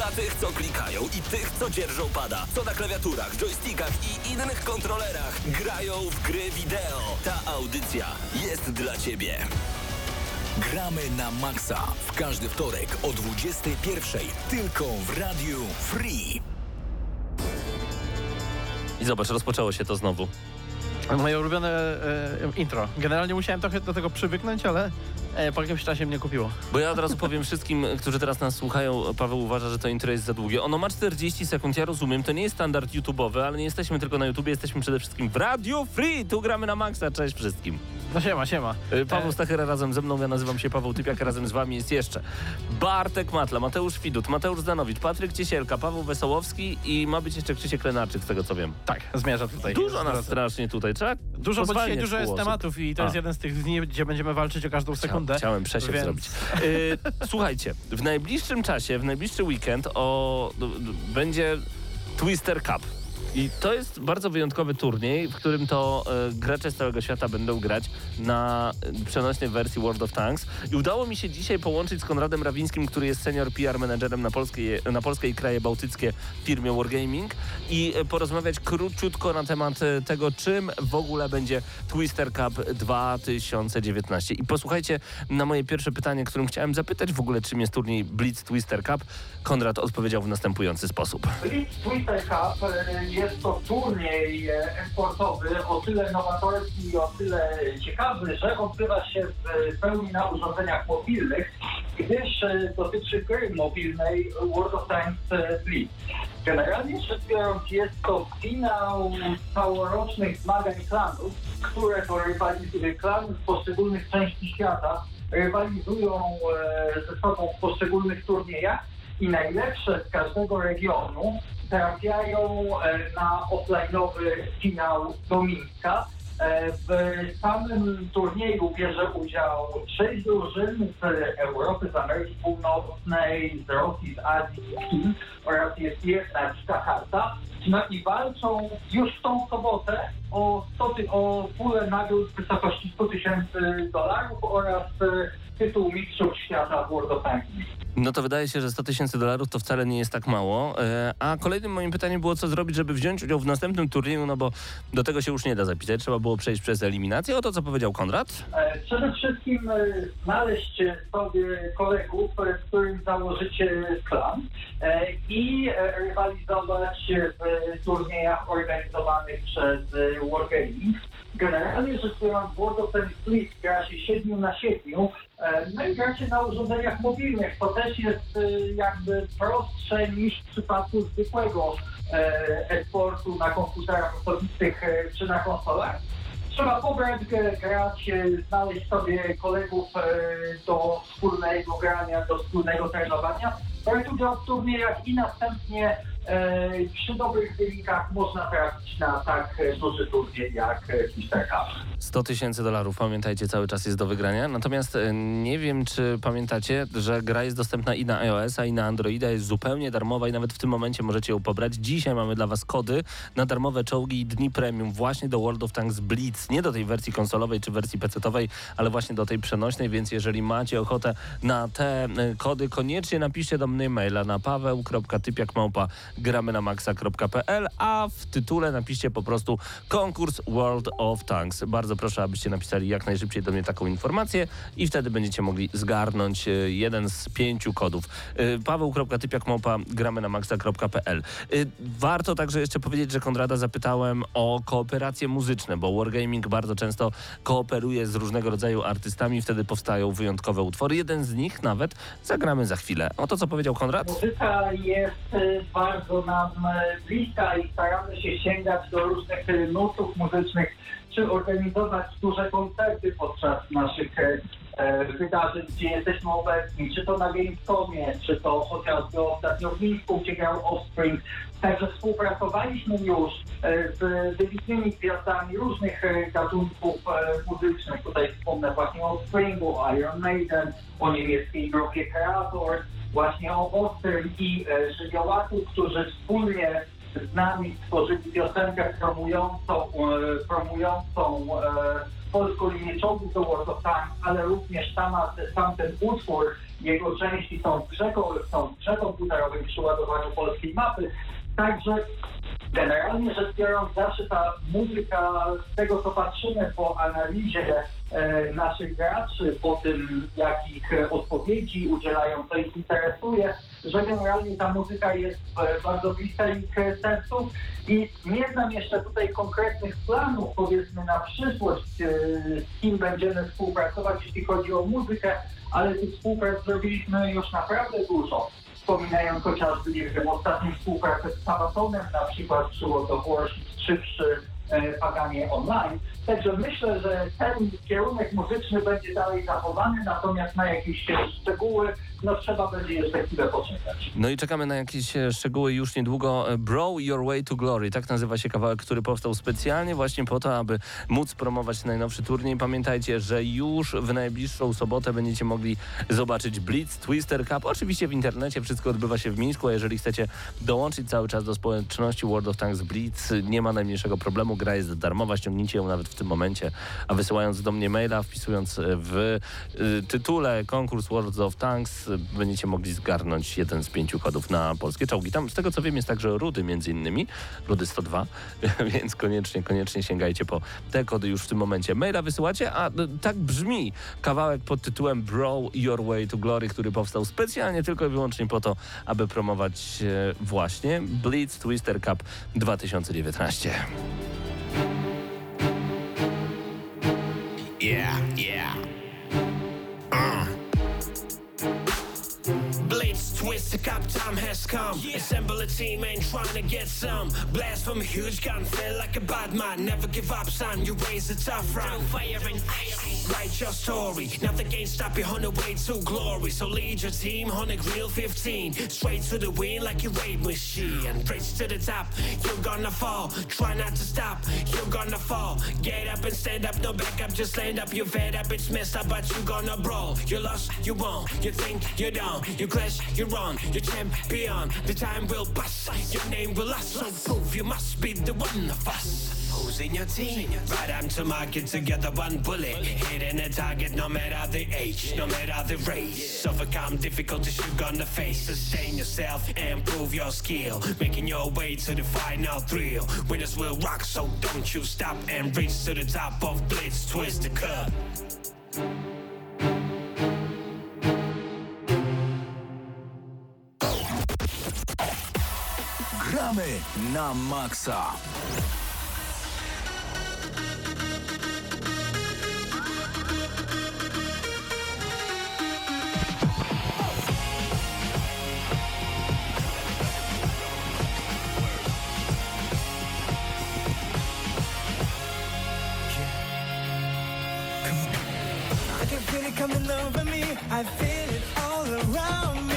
Dla tych, co klikają i tych, co dzierżą pada, co na klawiaturach, joystickach i innych kontrolerach grają w gry wideo. Ta audycja jest dla Ciebie. Gramy na maksa w każdy wtorek o 21.00 tylko w Radiu Free. I zobacz, rozpoczęło się to znowu. Moje ulubione e, intro. Generalnie musiałem trochę do tego przywyknąć, ale e, po jakimś czasie mnie kupiło. Bo ja od razu powiem wszystkim, którzy teraz nas słuchają, Paweł uważa, że to intro jest za długie. Ono ma 40 sekund, ja rozumiem, to nie jest standard YouTube'owy, ale nie jesteśmy tylko na YouTubie, jesteśmy przede wszystkim w Radio Free. Tu gramy na maksa, cześć wszystkim. No siema, siema. Y, Paweł Stachera razem ze mną, ja nazywam się Paweł Typiak, razem z wami jest jeszcze Bartek Matla, Mateusz Widut, Mateusz Zdanowicz, Patryk Ciesielka, Paweł Wesołowski i ma być jeszcze Krzysiek Lenarczyk, z tego co wiem. Tak, zmierza tutaj. Dużo nas strasznie tutaj, trzeba Dużo, bo dzisiaj pozwalniać dużo jest osób. tematów i to A. jest jeden z tych dni, gdzie będziemy walczyć o każdą sekundę. Chciałem przesiew więc- zrobić. Y, słuchajcie, w najbliższym czasie, w najbliższy weekend o, będzie Twister Cup. I to jest bardzo wyjątkowy turniej, w którym to e, gracze z całego świata będą grać na przenośnej wersji World of Tanks. I udało mi się dzisiaj połączyć z Konradem Rawińskim, który jest senior PR menedżerem na polskie, na polskie i kraje bałtyckie w firmie Wargaming i e, porozmawiać króciutko na temat e, tego, czym w ogóle będzie Twister Cup 2019. I posłuchajcie na moje pierwsze pytanie, którym chciałem zapytać w ogóle, czym jest turniej Blitz Twister Cup. Konrad odpowiedział w następujący sposób. Blitz Twister Cup e, jest to turniej e, eksportowy o tyle nowatorski i o tyle ciekawy, że odbywa się w pełni na urządzeniach mobilnych, gdyż e, dotyczy gry mobilnej World of Tanks e, Blitz. Generalnie rzecz biorąc jest to finał całorocznych zmagań klanów, które to rywalizują klany z poszczególnych części świata rywalizują e, ze sobą w poszczególnych turniejach i najlepsze z każdego regionu trafiają e, na offline'owy finał do Mińska. E, W samym turnieju bierze udział sześć drużyn z Europy, z Ameryki Północnej, z Rosji, z Azji, z Chin oraz jest jedna dzika karta. No i walczą już w tą sobotę o, 100 ty- o pulę nagród w wysokości 100 tysięcy dolarów oraz e, tytuł Mistrzów Świata w World of Tanks. No to wydaje się, że 100 tysięcy dolarów to wcale nie jest tak mało. E, A kolejnym moim pytaniem było, co zrobić, żeby wziąć udział w następnym turnieju, no bo do tego się już nie da zapisać. Trzeba było przejść przez eliminację. O to, co powiedział Konrad. E, Przede wszystkim e, znaleźć sobie kolegów, z którym założycie klan i rywalizować w turniejach organizowanych przez Wargaming. Generalnie rzecz biorąc, of Tanks Split gra się 7 na 7, e, no i gra się na urządzeniach mobilnych. To też jest e, jakby prostsze niż w przypadku zwykłego e, e-sportu na komputerach osobistych czy na konsolach. Trzeba pobrać grać, znaleźć sobie kolegów do wspólnego grania, do wspólnego trenowania, brać udział w turniejach i następnie e, przy dobrych wynikach można trafić na tak duży turniej jak e, Twister Cup. 100 tysięcy dolarów, pamiętajcie, cały czas jest do wygrania. Natomiast e, nie wiem, czy pamiętacie, że gra jest dostępna i na iOS-a, i na Androida, jest zupełnie darmowa i nawet w tym momencie możecie ją pobrać. Dzisiaj mamy dla was kody na darmowe czołgi i dni premium właśnie do World of Tanks Blitz. Nie do tej wersji konsolowej czy wersji PC-owej, ale właśnie do tej przenośnej, więc jeżeli macie ochotę na te e, kody, koniecznie napiszcie do maila na paweł.typiakmałpa gramy na maxa.pl, a w tytule napiszcie po prostu konkurs World of Tanks. Bardzo proszę, abyście napisali jak najszybciej do mnie taką informację i wtedy będziecie mogli zgarnąć e, jeden z pięciu kodów. E, paweł.typiakmałpa gramy na maxa.pl. E, Warto także jeszcze powiedzieć, że Konrada zapytałem o kooperacje muzyczne, bo Wargaming bardzo często kooperuje z różnego rodzaju artystami, wtedy powstają wyjątkowe utwory. Jeden z nich nawet zagramy za chwilę. O to, co powiedział Konrad? Muzyka jest e, bardzo nam e, bliska i staramy się sięgać do różnych e, nutów muzycznych, czy organizować duże koncerty podczas naszych wydarzeń, gdzie jesteśmy obecni, czy to na Gamescomie, czy to chociażby ostatnio w Mińsku, gdzie grał Offspring. Także współpracowaliśmy już z wybitnymi gwiazdami różnych gatunków muzycznych. Tutaj wspomnę właśnie o Offspringu, Iron Maiden, o niemieckiej grupie Creator, właśnie o Ostrym i e, Żywiołaku, którzy wspólnie z nami stworzyli piosenkę promującą, e, promującą e, polską linię czołgów do Tanks, ale również sama, sam ten utwór, jego części są w grze, są w grze przy ładowaniu polskiej mapy. Także generalnie rzecz biorąc, zawsze ta muzyka, z tego co patrzymy po analizie naszych graczy, po tym jakich e, odpowiedzi udzielają, co ich interesuje, że generalnie ta muzyka jest e, bardzo bliska ich e, sercu i nie znam jeszcze tutaj konkretnych planów, powiedzmy na przyszłość, e, z kim będziemy współpracować, jeśli chodzi o muzykę, ale tych współprac zrobiliśmy już naprawdę dużo. Wspominając chociażby, nie wiem, ostatnią współpracę z Sabatonem, na przykład przy Warships 3 przy e, Paganie Online. Także myślę, że ten kierunek muzyczny będzie dalej zachowany, natomiast na jakieś e, szczegóły no trzeba będzie jeszcze chwilę poczekać. No i czekamy na jakieś e, szczegóły już niedługo. E, Bro Your Way to Glory, tak nazywa się kawałek, który powstał specjalnie właśnie po to, aby móc promować najnowszy turniej. Pamiętajcie, że już w najbliższą sobotę będziecie mogli zobaczyć Blitz Twister Cup. Oczywiście w internecie wszystko odbywa się w Mińsku, a jeżeli chcecie dołączyć cały czas do społeczności World of Tanks Blitz, nie ma najmniejszego problemu. Gra jest darmowa, ściągnijcie ją nawet w tym momencie, a wysyłając do mnie maila, wpisując e, w tytule konkurs World of Tanks, będziecie mogli zgarnąć jeden z pięciu kodów na polskie czołgi. Tam z tego co wiem jest także Rudy między innymi, Rudy 102, więc koniecznie, koniecznie sięgajcie po te kody już w tym momencie. Maila wysyłacie, a y, tak brzmi kawałek pod tytułem Bro Your Way to Glory, który powstał specjalnie tylko i wyłącznie po to, aby promować e, właśnie Blitz Twister Cup 2019. Yeah, yeah. Twist, the cop time has come. Assemble a team and trying to get some. Blast from a huge gun, feel like a bad man. Never give up, son. You raise a tough round. Fire and ice. Write your story. Nothing can stop you on the way to glory. So lead your team on a grill 15. Straight to the wind like a raid machine. Race to the top. You're gonna fall. Try not to stop. You're gonna fall. Get up and stand up. No backup. Just stand up. You're fed up. It's messed up, but you gonna brawl. You lost. You won. You think you're down. You clash. You're wrong. You're champion. The time will pass. Your name will last. So prove you must be the one of us. Who's in your team? Right arm to market together, one bullet. Hitting a target, no matter the age, no matter the race. Overcome difficulties you're gonna face. Sustain yourself and prove your skill. Making your way to the final thrill. Winners will rock, so don't you stop and reach to the top of Blitz. Twist the cup. Программы на Макса. Over me, I feel it all around me.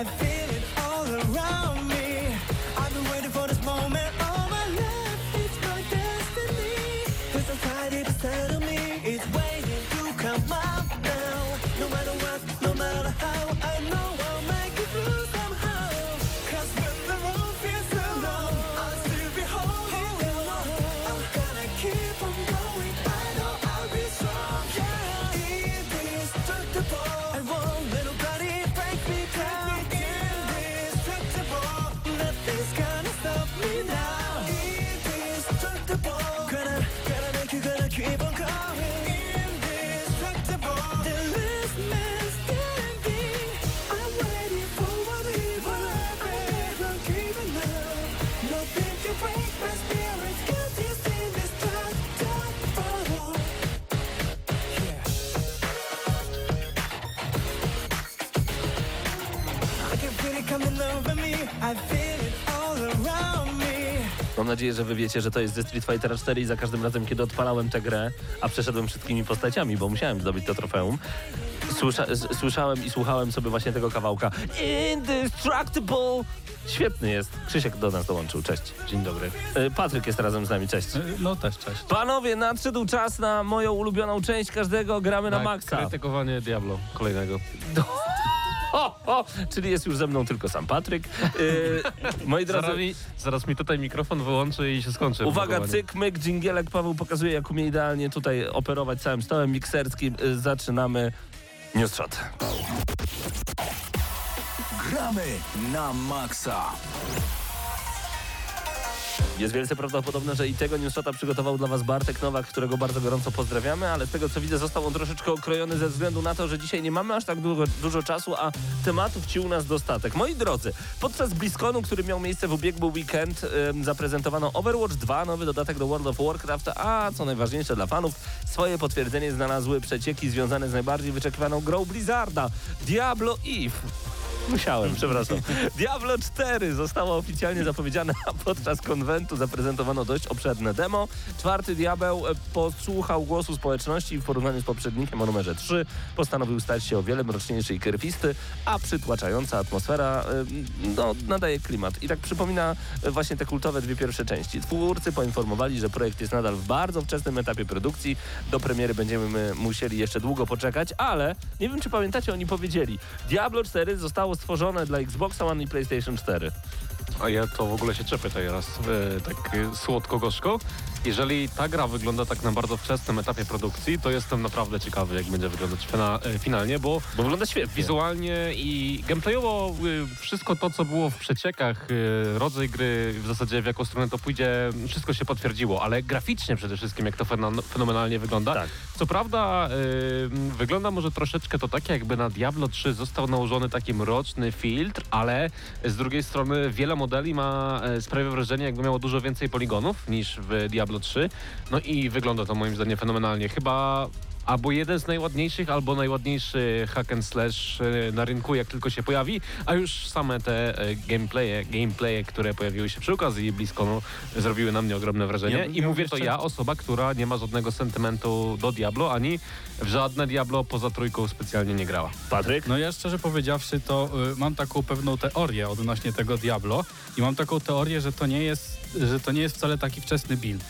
I feel nadzieję, że wy wiecie, że to jest ze Street Fightera 4 i za każdym razem, kiedy odpalałem tę grę, a przeszedłem wszystkimi postaciami, bo musiałem zdobyć to trofeum, słysza, słyszałem i słuchałem sobie właśnie tego kawałka Indestructible! Świetny jest. Krzysiek do nas dołączył. Cześć. Dzień dobry. Y, Patryk jest razem z nami. Cześć. No też, cześć. Panowie, nadszedł czas na moją ulubioną część każdego. Gramy na Tak, maksa. Krytykowanie Diablo kolejnego. O, o, czyli jest już ze mną tylko sam Patryk. Y, moi drodzy, Zaraz mi, zaraz mi tutaj mikrofon wyłączy i się skończy. uwaga, cyk, myk, dżingielek. Paweł pokazuje, jak umie idealnie tutaj operować całym stołem mikserskim. Y, zaczynamy News Shot. Gramy na maksa. Jest wielce prawdopodobne, że i tego newsshota przygotował dla Was Bartek Nowak, którego bardzo gorąco pozdrawiamy, ale z tego co widzę został on troszeczkę okrojony ze względu na to, że dzisiaj nie mamy aż tak dużo, dużo czasu, a tematów ci u nas dostatek. Moi drodzy, podczas BlizzConu, który miał miejsce w ubiegły weekend, zaprezentowano Overwatch 2, nowy dodatek do World of Warcraft, a co najważniejsze dla fanów, swoje potwierdzenie znalazły przecieki związane z najbardziej wyczekiwaną grą Blizzarda, Diablo Eve. Musiałem, przepraszam. Diablo 4 zostało oficjalnie zapowiedziane, a podczas konwentu zaprezentowano dość obszerne demo. Czwarty diabeł e, posłuchał głosu społeczności i w porównaniu z poprzednikiem o numerze 3 postanowił stać się o wiele mroczniejszy i krwisty, a przytłaczająca atmosfera e, no, nadaje klimat. I tak przypomina e, właśnie te kultowe dwie pierwsze części. Twórcy poinformowali, że projekt jest nadal w bardzo wczesnym etapie produkcji. Do premiery będziemy musieli jeszcze długo poczekać, ale nie wiem, czy pamiętacie, oni powiedzieli, Diablo 4 zostało stworzone dla Xboxa One i PlayStation 4. A ja to w ogóle się czepię teraz e, tak e, słodko-gorzko. Jeżeli ta gra wygląda tak na bardzo wczesnym etapie produkcji, to jestem naprawdę ciekawy, jak będzie wyglądać fina, e, finalnie, bo Bo wygląda świetnie. wizualnie i gameplayowo y, wszystko to, co było w przeciekach, y, rodzaj gry, w zasadzie w jaką stronę to pójdzie, wszystko się potwierdziło, ale graficznie przede wszystkim, jak to fenon- fenomenalnie wygląda. Tak. Co prawda y, wygląda może troszeczkę to tak, jakby na Diablo 3 został nałożony taki mroczny filtr, ale z drugiej strony wiele modeli ma, e, sprawia wrażenie, jakby miało dużo więcej poligonów niż w Diablo 3. No i wygląda to moim zdaniem fenomenalnie. Chyba albo jeden z najładniejszych, albo najładniejszy hack and slash e, na rynku, jak tylko się pojawi, a już same te e, gameplaye, gameplaye, które pojawiły się przy okazji BlizzConu, zrobiły na mnie ogromne wrażenie. Ja I mówię to jeszcze- ja, osoba, która nie ma żadnego sentymentu do Diablo, ani w żadne Diablo poza trójką specjalnie nie grała. Patryk? No ja szczerze powiedziawszy, to y, mam taką pewną teorię odnośnie tego Diablo i mam taką teorię, że to nie jest, że to nie jest wcale taki wczesny build.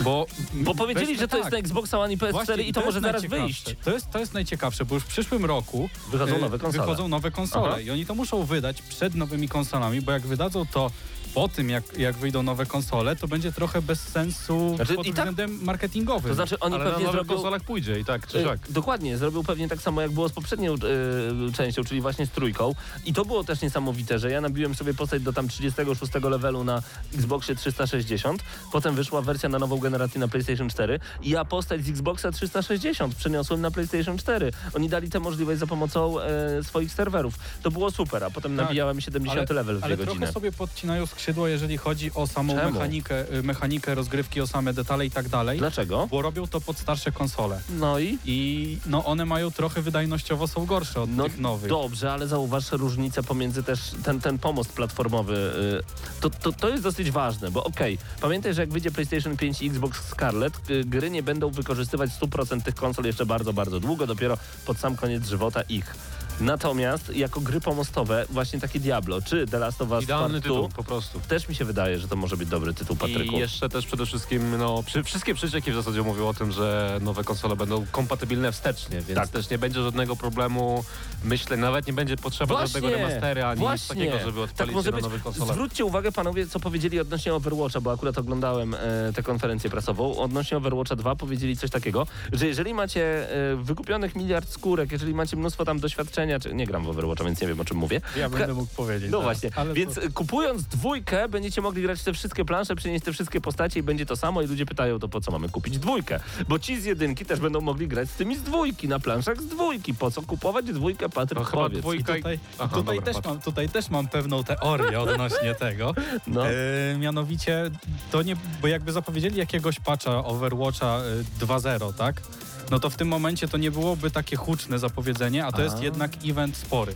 Bo, Bo powiedzieli, że to jest na tak, Xboxa One i PS4 właśnie, i to, jest może zaraz wyjść. To jest, to jest najciekawsze, bo już w przyszłym roku Wychodzą y, nowe konsole. wychodzą nowe konsole i oni to muszą wydać przed nowymi konsolami, bo jak wydadzą to po tym, jak, jak wyjdą nowe konsole, to będzie trochę bez sensu Znaczy, pod i tak- względem marketingowym. To znaczy oni Ale na pewnie nowych zrobią... konsolach pójdzie i tak czy siak. Dokładnie, zrobił pewnie tak samo jak było z poprzednią y, częścią, czyli właśnie z trójką. I to było też niesamowite, że ja nabiłem sobie postać do tam 36 levelu na Xboxie 360, potem wyszła wersja na nową generację na PlayStation 4 i ja postać z Xboxa 360 przeniosłem na PlayStation 4. Oni dali tę możliwość za pomocą e, swoich serwerów. To było super, a potem Tak, nabijałem 70 level w ale dwie trochę sobie podcinają skrzydło, jeżeli chodzi o samą Czemu? mechanikę, y, mechanikę rozgrywki, o same detale i tak dalej, Dlaczego? bo robią to pod starsze konsole. No i? I no one mają trochę wydajnościowo są gorsze od No tych nowych. dobrze, ale zauważ różnicę pomiędzy też ten, ten pomost platformowy. y, To, to, to jest dosyć ważne, bo okej, pamiętaj, że jak wyjdzie PlayStation 5 i Xbox Scarlet, y, gry nie będą wykorzystywać 100% tych konsol jeszcze bardzo, bardzo długo, dopiero pod sam koniec żywota ich. Natomiast jako gry pomostowe, właśnie takie Diablo czy The Last of Us Idealny Part tytuł 2, po prostu. też mi się wydaje, że to może być dobry tytuł, Patryku. I jeszcze też przede wszystkim, no, przy, wszystkie przecieki w zasadzie mówią o tym, że nowe konsole będą kompatybilne wstecznie, więc Tak. też nie będzie żadnego problemu, myślę, nawet nie będzie potrzeba żadnego remastery, ani nic właśnie. takiego, żeby tak odpalić może się na być. nowych konsolach. Zwróćcie uwagę panowie, co powiedzieli odnośnie Overwatcha, bo akurat oglądałem e, tę konferencję prasową. Odnośnie Overwatcha 2 powiedzieli coś takiego, że jeżeli macie e, wykupionych miliard skórek, jeżeli macie mnóstwo tam doświadczenia, czy nie gram w Overwatcha, więc nie wiem o czym mówię. Ja będę mógł powiedzieć. No zaraz. właśnie, Ale więc to, e, kupując dwójkę będziecie mogli grać te wszystkie plansze, przenieść te wszystkie postacie i będzie to samo i ludzie pytają, to po co mamy kupić dwójkę? Bo ci z jedynki też będą mogli grać z tymi z dwójki, na planszach z dwójki. Po co kupować dwójkę, Patryk, No chyba powiedz. dwójka i... tutaj, Aha, tutaj, dobra, też patrz. mam, tutaj też mam pewną teorię odnośnie tego. No. E, mianowicie, to nie, bo jakby zapowiedzieli jakiegoś patcha Overwatcha e, 2.0, tak? No to w tym momencie to nie byłoby takie huczne zapowiedzenie, a to A. jest jednak event spory.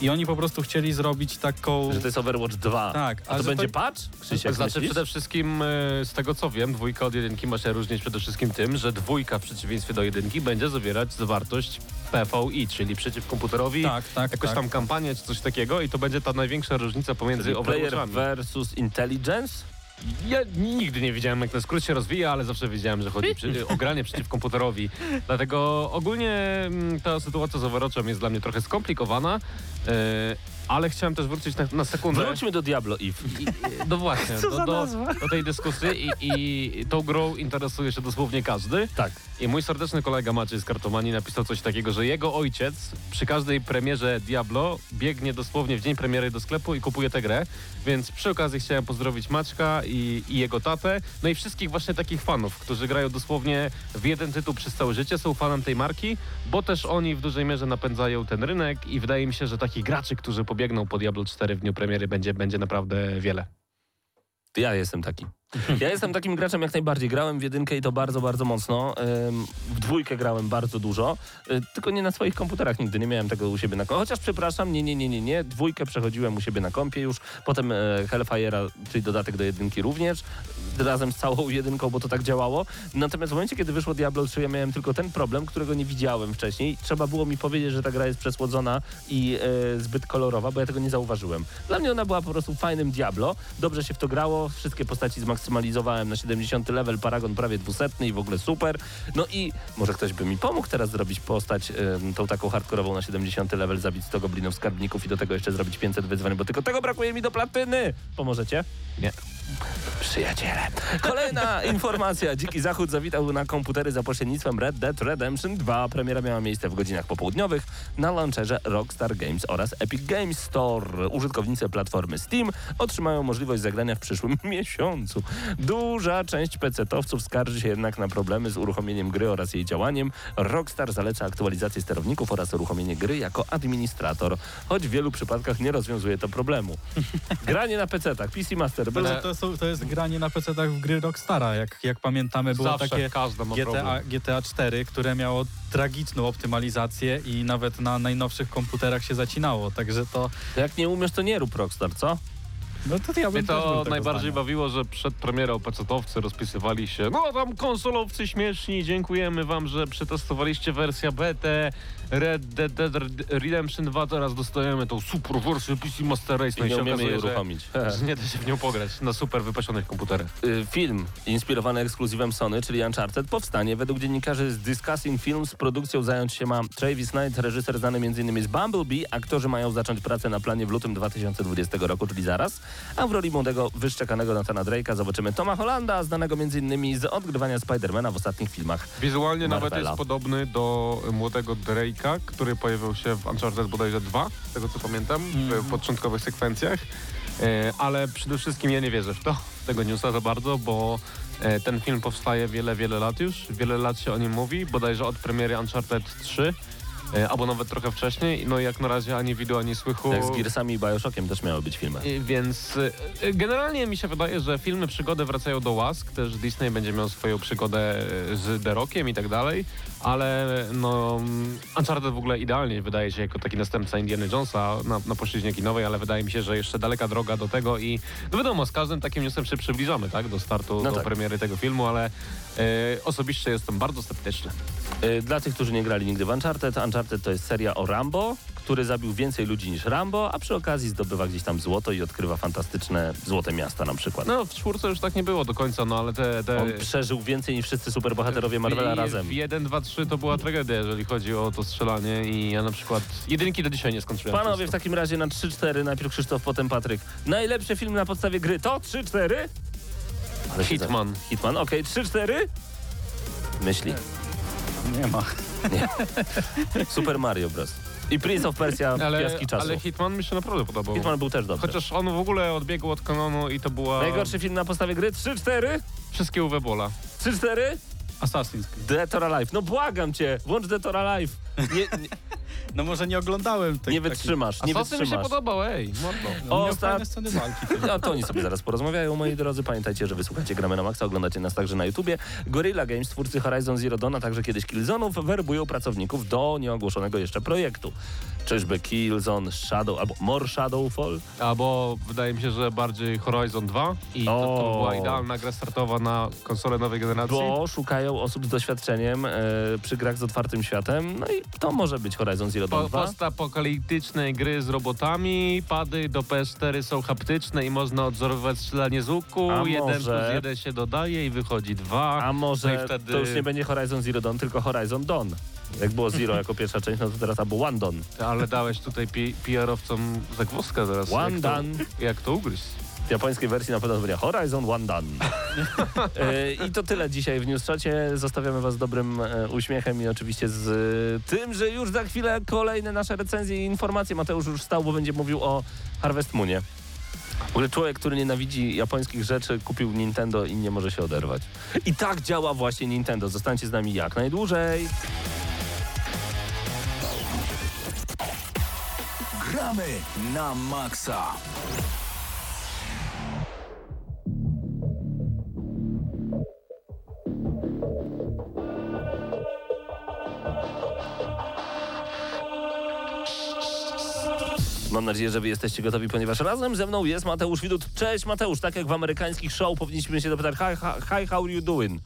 I oni po prostu chcieli zrobić taką... Że to jest Overwatch 2. Tak, A to że będzie patch? Krzysiek, znaczy myślisz? przede wszystkim e, z tego co wiem, dwójka od jedynki ma się różnić przede wszystkim tym, że dwójka w przeciwieństwie do jedynki będzie zawierać zawartość PVI, czyli przeciw komputerowi, Tak, tak, jakąś tak. tam kampanię czy coś takiego i to będzie ta największa różnica pomiędzy Czyli player Overwatchami. versus intelligence? Ja nigdy nie wiedziałem, jak ten skrót się rozwija, ale zawsze wiedziałem, że chodzi przy, o granie przeciw komputerowi. Dlatego ogólnie mm, ta sytuacja z Overwatchem jest dla mnie trochę skomplikowana, e, ale chciałem też wrócić na, na sekundę. Wróćmy do Diablo Eve. I, no właśnie, do, do, do tej dyskusji i, i tą grą interesuje się dosłownie każdy. Tak. I mój serdeczny kolega Maciej z Kartomanii napisał coś takiego, że jego ojciec przy każdej premierze Diablo biegnie dosłownie w dzień premiery do sklepu i kupuje tę grę, więc przy okazji chciałem pozdrowić Maćka i, i jego tatę, no i wszystkich właśnie takich fanów, którzy grają dosłownie w jeden tytuł przez całe życie, są fanem tej marki, bo też oni w dużej mierze napędzają ten rynek i wydaje mi się, że takich graczy, którzy pobiegną po Diablo 4 w dniu premiery będzie, będzie naprawdę wiele. Ja jestem taki. Ja jestem takim graczem jak najbardziej. Grałem w jedynkę i to bardzo, bardzo mocno. W dwójkę grałem bardzo dużo, y, tylko nie na swoich komputerach. Nigdy nie miałem tego u siebie na kompie. Chociaż przepraszam, nie, nie, nie, nie, nie. Dwójkę przechodziłem u siebie na kompie już. Potem e, Hellfire'a, czyli dodatek do jedynki również. Razem z całą jedynką, bo to tak działało. Natomiast w momencie, kiedy wyszło Diablo 3, ja miałem tylko ten problem, którego nie widziałem wcześniej. Trzeba było mi powiedzieć, że ta gra jest przesłodzona i e, zbyt kolorowa, bo ja tego nie zauważyłem. Dla mnie ona była po prostu fajnym Diablo. Dobrze się w to grało. Wszystkie postaci zmaksymalizowałem na 70 level, Paragon prawie 200 i w ogóle super. No i może ktoś by mi pomógł teraz zrobić postać tą taką hardkorową na 70 level, zabić 100 goblinów skarbników i do tego jeszcze zrobić 500 wyzwań, bo tylko tego brakuje mi do platyny. Pomożecie? Nie. Przyjaciele. Kolejna informacja. Dziki Zachód zawitał na komputery za pośrednictwem Red Dead Redemption 2. Premiera miała miejsce w godzinach popołudniowych na launcherze Rockstar Games oraz Epic Games Store. Użytkownicy platformy Steam otrzymają możliwość zagrania w przyszłym miesiącu. Duża część PC-towców skarży się jednak na problemy z uruchomieniem gry oraz jej działaniem. Rockstar zaleca aktualizację sterowników oraz uruchomienie gry jako administrator, choć w wielu przypadkach nie rozwiązuje to problemu. Granie na PC-tach, PC Master, bez... Są, to jest granie na PC-tach w gry Rockstara. Jak, jak pamiętamy, było Zawsze takie ma GTA, problem. GTA 4, które miało tragiczną optymalizację i nawet na najnowszych komputerach się zacinało. Także to... To jak nie umiesz, to nie rób Rockstar, co? No to ja bym Mnie też był to tego najbardziej zdania. bawiło, że przed premierą pecetowcy rozpisywali się no tam konsolowcy śmieszni, dziękujemy wam, że przetestowaliście wersję BT, Red Dead Dead Redemption 2, teraz dostajemy tą super wersję PC Master Race. I nie umiemy jej okazuje, że- uruchomić. że nie da się w nią pograć na super wypasionych komputerach. Y, Film inspirowany ekskluzywem Sony, czyli Uncharted, powstanie. Według dziennikarzy z Discussing Films produkcją zająć się ma Travis Knight, reżyser znany m.in. z Bumblebee. Aktorzy mają zacząć pracę na planie w lutym 2020 roku, czyli zaraz. A w roli młodego, wyszczekanego Nathana Drake'a zobaczymy Toma Hollanda, znanego m.in. z odgrywania Spidermana w ostatnich filmach. Wizualnie nawet Marvela. jest podobny do młodego Drake'a, który pojawił się w Uncharted bodajże 2, z tego co pamiętam, w początkowych sekwencjach. E, ale przede wszystkim ja nie wierzę w to, w tego newsa za bardzo, bo e, ten film powstaje wiele, wiele lat już. Wiele lat się o nim mówi, bodajże od premiery Uncharted 3. e, Albo nawet trochę wcześniej, no i jak na razie ani widu, ani słychu. Jak z Gearsami i Bioshockiem też miały być filmy. I Więc y, generalnie mi się wydaje, że filmy przygody wracają do łask. Też Disney będzie miał swoją przygodę z The Rockiem i tak dalej. Ale no, Uncharted w ogóle idealnie wydaje się jako taki następca Indiana Jonesa na, na płaszczyźnie kinowej, ale wydaje mi się, że jeszcze daleka droga do tego i no wiadomo, z każdym takim newsem się przybliżamy, tak? Do startu, No do tak. premiery tego filmu, ale osobiście jestem bardzo sceptyczny. Y, Dla tych, którzy nie grali nigdy w Uncharted, Uncharted to jest seria o Rambo, który zabił więcej ludzi niż Rambo, a przy okazji zdobywa gdzieś tam złoto i odkrywa fantastyczne złote miasta na przykład. No w czwórce już tak nie było do końca, no ale te... te... On przeżył więcej niż wszyscy superbohaterowie Marvela I razem. W 1, 2, 3 to była tragedia, jeżeli chodzi o to strzelanie i ja na przykład jedynki do dzisiaj nie skończyłem. Panowie, w takim razie na 3-4, najpierw Krzysztof, potem Patryk. Najlepszy film na podstawie gry to 3-4? Ale się Hitman. za- Hitman, okej, 3-4? Myśli. Nie ma. Super Mario Bros. I Prince of Persia ale, Piaski Czasu. ale Hitman mi się naprawdę podobał. Hitman był też dobry. Chociaż on w ogóle odbiegł od kanonu i to była... Najgorszy film na podstawie gry 3-4? Wszystkie Uwe Bola. 3-4? Assassin's Creed. Dead or Alive. No błagam cię, włącz Dead or Alive. Nie, nie, No może nie oglądałem tych Nie wytrzymasz, A nie co z tym mi się wytrzymasz. podobał, ej, mordo. No, O, miał sta- fajne sceny walki. No to oni sobie zaraz porozmawiają, moi drodzy. Pamiętajcie, że wysłuchacie Gramy na Maxa, oglądacie nas także na YouTubie. Gorilla Games, twórcy Horizon Zero Dawn, a także kiedyś Killzone'ów, werbują pracowników do nieogłoszonego jeszcze projektu. Czyżby Killzone Shadow albo More Shadowfall? Albo wydaje mi się, że bardziej Horizon 2 i to, to O. była idealna gra startowa na konsolę nowej generacji. Bo szukają osób z doświadczeniem e, przy grach z otwartym światem. No i to może być Horizon Zero Dawn Po, 2. postapokaliptyczne gry z robotami, pady do PS4 są haptyczne i można odzorowywać strzelanie z łuku. A jeden może- plus jeden się dodaje i wychodzi dwa. A może No i wtedy- to już nie będzie Horizon Zero Dawn, tylko Horizon Dawn. Jak było Zero jako pierwsza część, no to teraz albo One Dawn. Ale dałeś tutaj pi- PR-owcom zagwozdkę zaraz. One jak to, done. Jak to ugryźć? W japońskiej wersji na pewno będzie Horizon One Done. E, I to tyle dzisiaj w Newschacie. Zostawiamy was z dobrym e, uśmiechem i oczywiście z e, tym, że już za chwilę kolejne nasze recenzje i informacje. Mateusz już stał, bo będzie mówił o Harvest Moonie. W ogóle człowiek, który nienawidzi japońskich rzeczy, kupił Nintendo i nie może się oderwać. I tak działa właśnie Nintendo. Zostańcie z nami jak najdłużej. Gramy na maksa. Mam nadzieję, że wy jesteście gotowi, ponieważ razem ze mną jest Mateusz Widut. Cześć Mateusz, tak jak w amerykańskich show powinniśmy się dopytać hi, hi, hi how are you doing?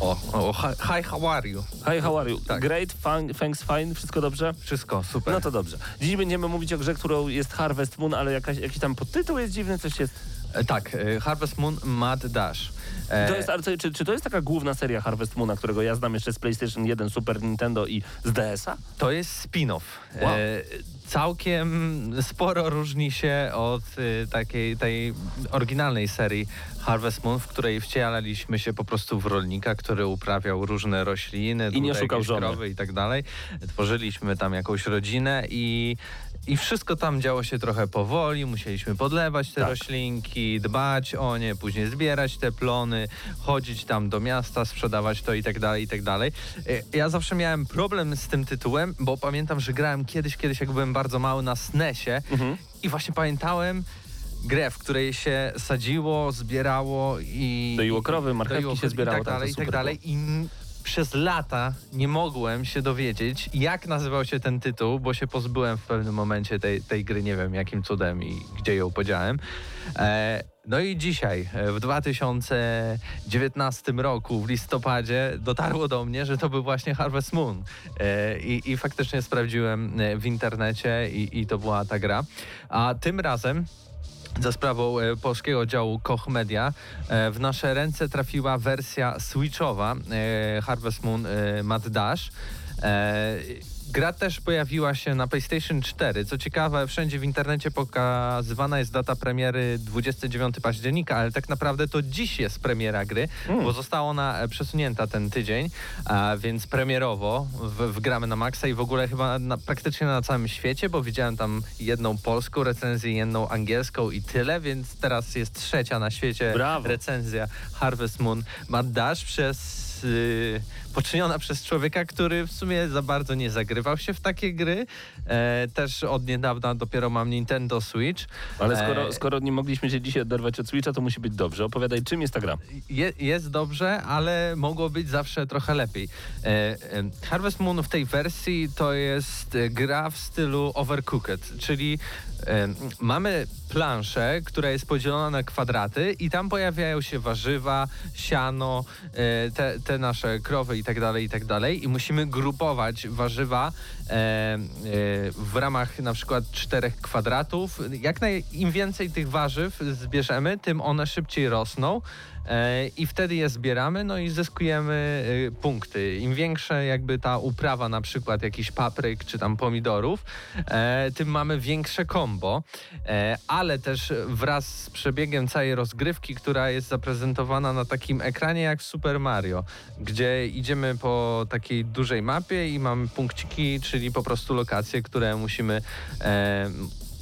O, o hi, hi, how are you? Hi, how are you? Tak. Great, fine, thanks, fine, wszystko dobrze? Wszystko, super. No to dobrze. Dziś będziemy mówić o grze, którą jest Harvest Moon, ale jakaś, jakiś tam podtytuł jest dziwny, coś jest... E, tak, e, Harvest Moon Mad Dash. E, To jest czy, czy to jest taka główna seria Harvest Moona, którego ja znam jeszcze z PlayStation 1, Super Nintendo i z DS-a? to jest spin-off. Wow. E, całkiem sporo różni się od e, takiej tej oryginalnej serii Harvest Moon, w której wcielaliśmy się po prostu w rolnika, który uprawiał różne rośliny, I nie szukał żony. i tak dalej. Tworzyliśmy tam jakąś rodzinę i i wszystko tam działo się trochę powoli, musieliśmy podlewać te Tak. roślinki, dbać o nie, później zbierać te plony, chodzić tam do miasta, sprzedawać to i tak dalej, i tak dalej. E, Ja zawsze miałem problem z tym tytułem, bo pamiętam, że grałem kiedyś, kiedyś jak byłem bardzo mały na SNESie Mhm. i właśnie pamiętałem grę, w której się sadziło, zbierało i... Doiło krowy, marchewki się zbierało, I tak tak, to dalej, i tak super dalej. I przez lata nie mogłem się dowiedzieć, jak nazywał się ten tytuł, bo się pozbyłem w pewnym momencie tej, tej gry, nie wiem jakim cudem i gdzie ją podziałem. E, no i dzisiaj, e, w 2019 roku, w listopadzie, dotarło do mnie, że to był właśnie Harvest Moon. E, i, I faktycznie sprawdziłem e, w internecie i, i to była ta gra. A tym razem za sprawą e, polskiego działu Koch Media e, w nasze ręce trafiła wersja switchowa e, Harvest Moon Mad Dash. Gra też pojawiła się na PlayStation 4. Co ciekawe, wszędzie w internecie pokazywana jest data premiery 29 października, ale tak naprawdę to dziś jest premiera gry, bo została ona e, przesunięta ten tydzień, a więc premierowo w, w gramy na maksa i w ogóle chyba na, praktycznie na całym świecie, bo widziałem tam jedną polską recenzję, jedną angielską i tyle, więc teraz jest trzecia na świecie Brawo. recenzja Harvest Moon Mad Dash przez y, poczyniona przez człowieka, który w sumie za bardzo nie zagrywał się w takie gry. E, też od niedawna dopiero mam Nintendo Switch. Ale skoro, E, skoro nie mogliśmy się dzisiaj oderwać od Switcha, to musi być dobrze. Opowiadaj, czym jest ta gra? Je, jest dobrze, ale mogło być zawsze trochę lepiej. E, Harvest Moon w tej wersji to jest gra w stylu Overcooked, czyli e, mamy planszę, która jest podzielona na kwadraty i tam pojawiają się warzywa, siano, e, te, te nasze krowy i tak dalej, i tak dalej i musimy grupować warzywa e, e, w ramach na przykład czterech kwadratów. Jak naj, im więcej tych warzyw zbierzemy, tym one szybciej rosną. E, I wtedy je zbieramy, no i zyskujemy e, punkty. Im większa jakby ta uprawa na przykład jakichś papryk czy tam pomidorów, e, tym mamy większe kombo. Ale też wraz z przebiegiem całej rozgrywki, która jest zaprezentowana na takim ekranie jak w Super Mario, gdzie idziemy po takiej dużej mapie i mamy punkciki, czyli po prostu lokacje, które musimy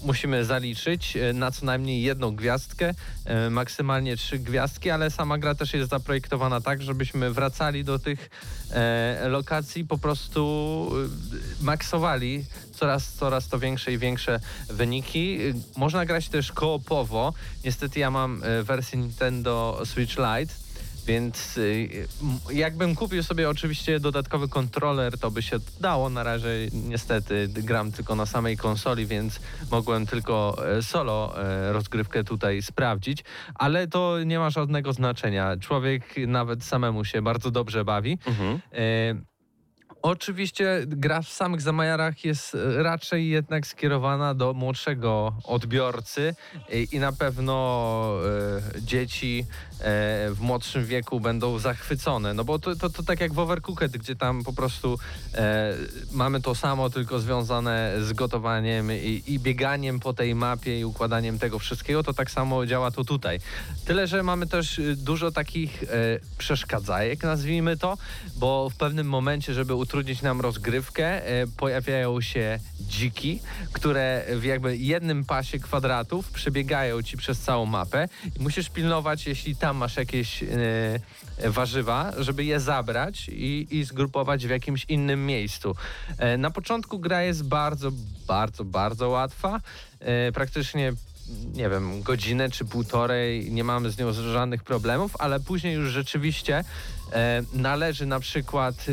musimy zaliczyć e, na co najmniej jedną gwiazdkę, e, maksymalnie trzy gwiazdki, ale sama gra też jest zaprojektowana tak, żebyśmy wracali do tych e, lokacji, po prostu maksowali coraz, coraz to większe i większe wyniki. Można grać też koopowo. Niestety ja mam wersję Nintendo Switch Lite. Więc y, m- jakbym kupił sobie oczywiście dodatkowy kontroler, to by się dało. Na razie niestety gram tylko na samej konsoli, więc mogłem tylko e, solo e, rozgrywkę tutaj sprawdzić, ale to nie ma żadnego znaczenia. Człowiek nawet samemu się bardzo dobrze bawi. Mhm. E, Oczywiście gra w samych zamajarach jest raczej jednak skierowana do młodszego odbiorcy i, na pewno dzieci w młodszym wieku będą zachwycone, no bo to, to, to tak jak w Overcooked, gdzie tam po prostu e, mamy to samo, tylko związane z gotowaniem i, i bieganiem po tej mapie i układaniem tego wszystkiego, to tak samo działa to tutaj. Tyle, że mamy też y, dużo takich e, przeszkadzajek, nazwijmy to, bo w pewnym momencie, żeby utrudnić nam rozgrywkę, e, pojawiają się dziki, które w jakby jednym pasie kwadratów przebiegają ci przez całą mapę i musisz pilnować, jeśli tam masz jakieś e, warzywa, żeby je zabrać i, i zgrupować w jakimś innym miejscu. E, na początku gra jest bardzo, bardzo, bardzo łatwa. E, praktycznie nie wiem, godzinę czy półtorej, nie mamy z nią żadnych problemów, ale później już rzeczywiście e, należy na przykład, e,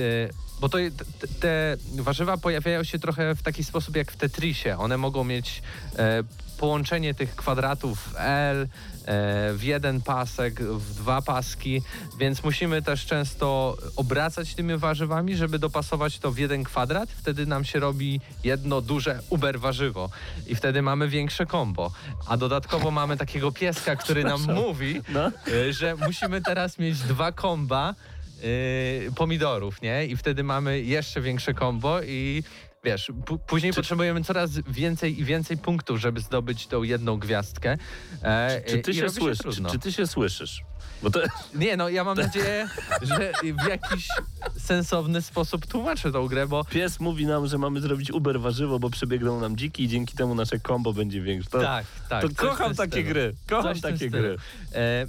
bo to, te, te warzywa pojawiają się trochę w taki sposób jak w Tetrisie. One mogą mieć e, połączenie tych kwadratów L e, w jeden pasek, w dwa paski, więc musimy też często obracać tymi warzywami, żeby dopasować to w jeden kwadrat. Wtedy nam się robi jedno duże uber warzywo i wtedy mamy większe kombo. A dodatkowo mamy takiego pieska, który nam mówi, No. e, że musimy teraz mieć dwa komba e, pomidorów, nie? I wtedy mamy jeszcze większe kombo i wiesz, później potrzebujemy coraz więcej i więcej punktów, żeby zdobyć tą jedną gwiazdkę. E, Czy ty i się słyszysz? Czy, trudno. czy ty się słyszysz? To, Nie, no ja mam nadzieję, że w jakiś sensowny sposób tłumaczę tą grę, bo pies mówi nam, że mamy zrobić Uber warzywo, bo przebiegną nam dziki i dzięki temu nasze kombo będzie większe. To, tak, tak. to kocham takie stylu. gry. Kocham Coś takie gry. E,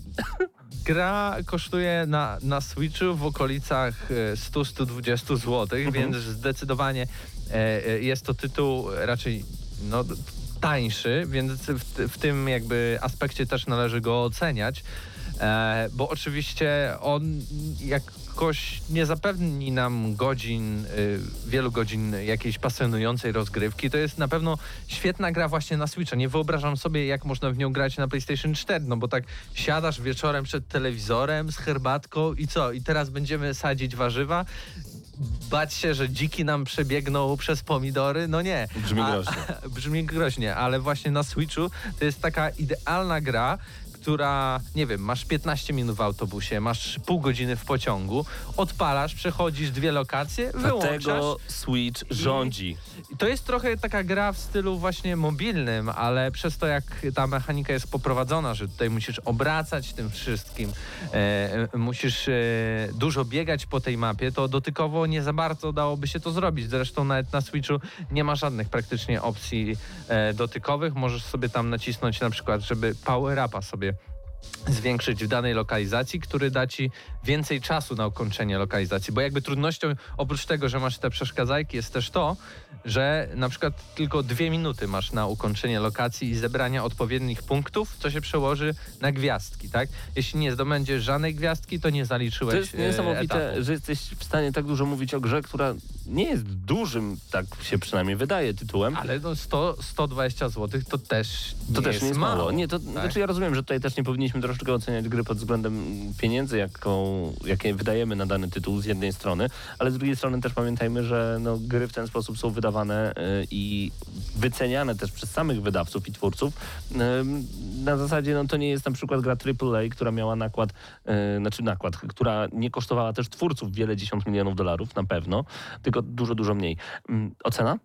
gra kosztuje na, na Switchu w okolicach e, 100-120 zł, Mhm. więc zdecydowanie e, e, jest to tytuł raczej no, tańszy, więc w, w tym jakby aspekcie też należy go oceniać. E, bo oczywiście on jakoś nie zapewni nam godzin, y, wielu godzin jakiejś pasjonującej rozgrywki. To jest na pewno świetna gra właśnie na Switcha. Nie wyobrażam sobie, jak można w nią grać na PlayStation 4, no bo tak siadasz wieczorem przed telewizorem z herbatką i co? I teraz będziemy sadzić warzywa? Bać się, że dziki nam przebiegną przez pomidory? No nie. Brzmi A- groźnie. brzmi groźnie, ale właśnie na Switchu to jest taka idealna gra, która, nie wiem, masz 15 minut w autobusie, masz pół godziny w pociągu, odpalasz, przechodzisz dwie lokacje, wyłączasz. Dlatego Switch rządzi. I To jest trochę taka gra w stylu właśnie mobilnym, ale przez to jak ta mechanika jest poprowadzona, że tutaj musisz obracać tym wszystkim, e, e, musisz e, dużo biegać po tej mapie, to dotykowo nie za bardzo dałoby się to zrobić. Zresztą nawet na Switchu nie ma żadnych praktycznie opcji e, dotykowych. Możesz sobie tam nacisnąć na przykład, żeby power upa sobie zwiększyć w danej lokalizacji, który da ci więcej czasu na ukończenie lokalizacji. Bo jakby trudnością, oprócz tego, że masz te przeszkadzajki, jest też to, że na przykład tylko dwie minuty masz na ukończenie lokacji i zebrania odpowiednich punktów, co się przełoży na gwiazdki, tak? Jeśli nie zdobędziesz żadnej gwiazdki, to nie zaliczyłeś To jest e, niesamowite, etapu. że jesteś w stanie tak dużo mówić o grze, która nie jest dużym, tak się przynajmniej wydaje, tytułem. Ale no 100, 120 zł to też nie To też jest nie jest mało. Nie, to tak? znaczy ja rozumiem, że tutaj też nie powinniśmy troszeczkę oceniać gry pod względem pieniędzy, jaką, jakie wydajemy na dany tytuł z jednej strony, ale z drugiej strony też pamiętajmy, że no, gry w ten sposób są wydawane y, i wyceniane też przez samych wydawców i twórców. Ym, na zasadzie no, to nie jest na przykład gra AAA, która miała nakład, y, znaczy nakład, która nie kosztowała też twórców wiele dziesiąt milionów dolarów na pewno, tylko dużo, dużo mniej. Ym, ocena?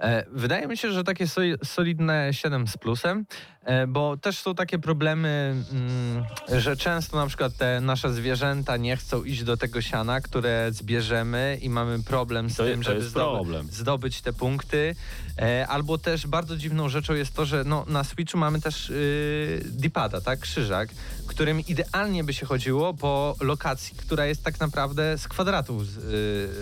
E, Wydaje mi się, że takie soli- solidne 7 z plusem, e, bo też są takie problemy, mm, że często na przykład te nasze zwierzęta nie chcą iść do tego siana, które zbierzemy i mamy problem z To, tym, żeby jest zdobyć problem. zdobyć te punkty. E, albo też bardzo dziwną rzeczą jest to, że no, na Switchu mamy też y, dipada, tak? Krzyżak, którym idealnie by się chodziło po lokacji, która jest tak naprawdę z kwadratów z,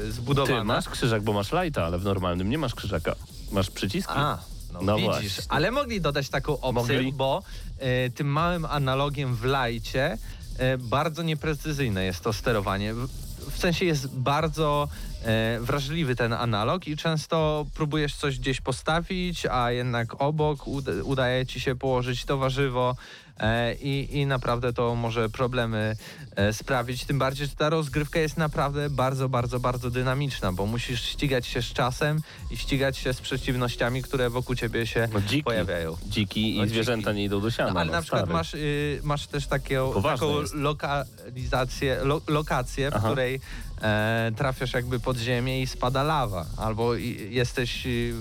y, zbudowana. Ty masz krzyżak, bo masz lighta, ale w normalnym nie masz krzyżaka. Masz przyciski. A, no, No widzisz, właśnie. ale mogli dodać taką opcję, Mogli. bo e, tym małym analogiem w lajcie e, bardzo nieprecyzyjne jest to sterowanie. W, sensie jest bardzo e, wrażliwy ten analog i często próbujesz coś gdzieś postawić, a jednak obok uda, udaje ci się położyć to warzywo i, i naprawdę to może problemy e, sprawić. Tym bardziej, że ta rozgrywka jest naprawdę bardzo, bardzo, bardzo dynamiczna, bo musisz ścigać się z czasem i ścigać się z przeciwnościami, które wokół ciebie się No dziki. pojawiają. Dziki i No, dziki. zwierzęta nie idą do siana. No, ale no, na przykład masz, y, masz też taką jest. lokalizację, lo, lokację, w Aha. której e, trafiasz jakby pod ziemię i spada lawa. Albo i, jesteś y,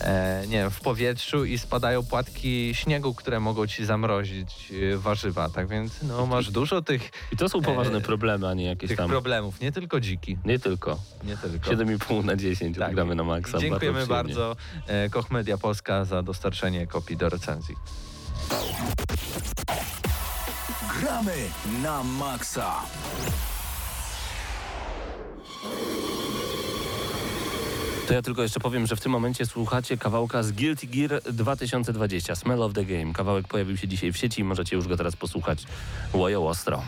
e, nie wiem, w powietrzu i spadają płatki śniegu, które mogą ci zamrozić y, warzywa. Tak więc no, masz dużo tych, I to są poważne e, problemy, a nie jakieś tych tam... problemów. Nie tylko dziki. Nie tylko. Nie tylko. 7,5 na 10 Tak. gramy na maksa. Dziękujemy przyjemnie. bardzo e, Koch Media Polska za dostarczenie kopii do recenzji. Gramy na maksa. To ja tylko jeszcze powiem, że w tym momencie słuchacie kawałka z Guilty Gear 2020, Smell of the Game. Kawałek pojawił się dzisiaj w sieci i możecie już go teraz posłuchać. Łojo ostro.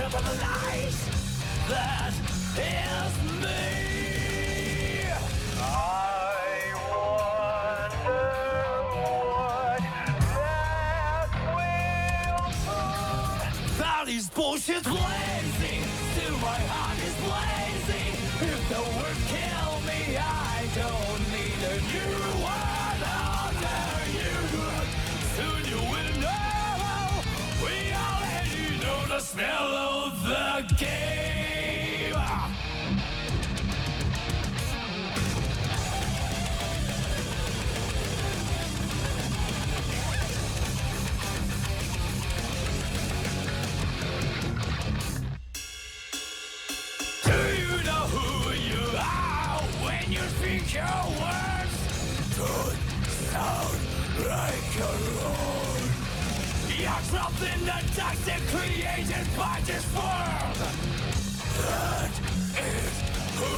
Nails are sharp on the lights. That your words? Don't sound like your own. You're something that toxic created by this world. That is who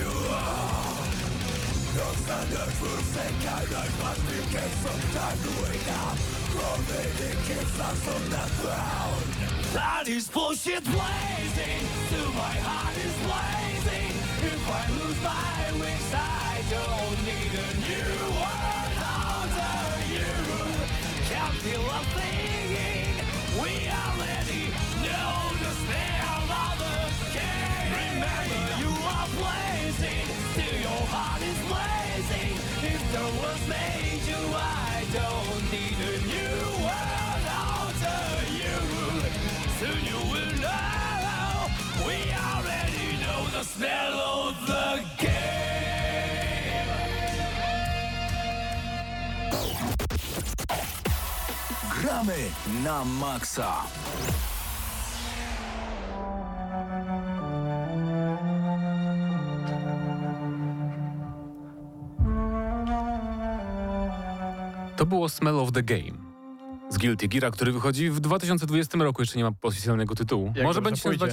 you are. Your standards will sink and I must begin sometime to wake up. Providing kids us on the ground. That is bullshit blazing. Still my heart is blazing. If I lose my wings, I don't need a new one under you. Can't feel a thing. We already know the smell of the game. Remember, you are blazing. Still your heart is blazing. If the world made you, I don't need a new one under you. Soon you will know. We already know the smell of the game. Gramy na maksa. To było Smell of the Game z Guilty Geara, który wychodzi w 2020 roku, jeszcze nie ma oficjalnego tytułu. Jak może będzie, się nazywać,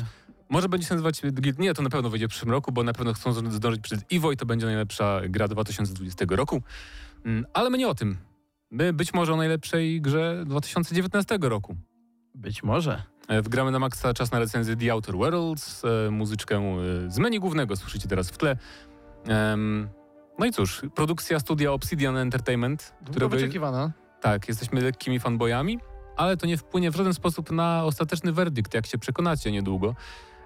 może będzie się nazywać Guilty... Nie, to na pewno wyjdzie w przyszłym roku, bo na pewno chcą zdążyć- przed EVO i to będzie najlepsza gra 2020 roku. Mm, Ale my nie o tym. Być może o najlepszej grze 2019 roku. Być może. E, Wgramy na maksa czas na recenzję The Outer Worlds, e, muzyczkę e, z menu głównego słyszycie teraz w tle. No i cóż, produkcja studia Obsidian Entertainment, Długo wyczekiwana. tak, jesteśmy lekkimi fanboyami, ale to nie wpłynie w żaden sposób na ostateczny werdykt, jak się przekonacie niedługo.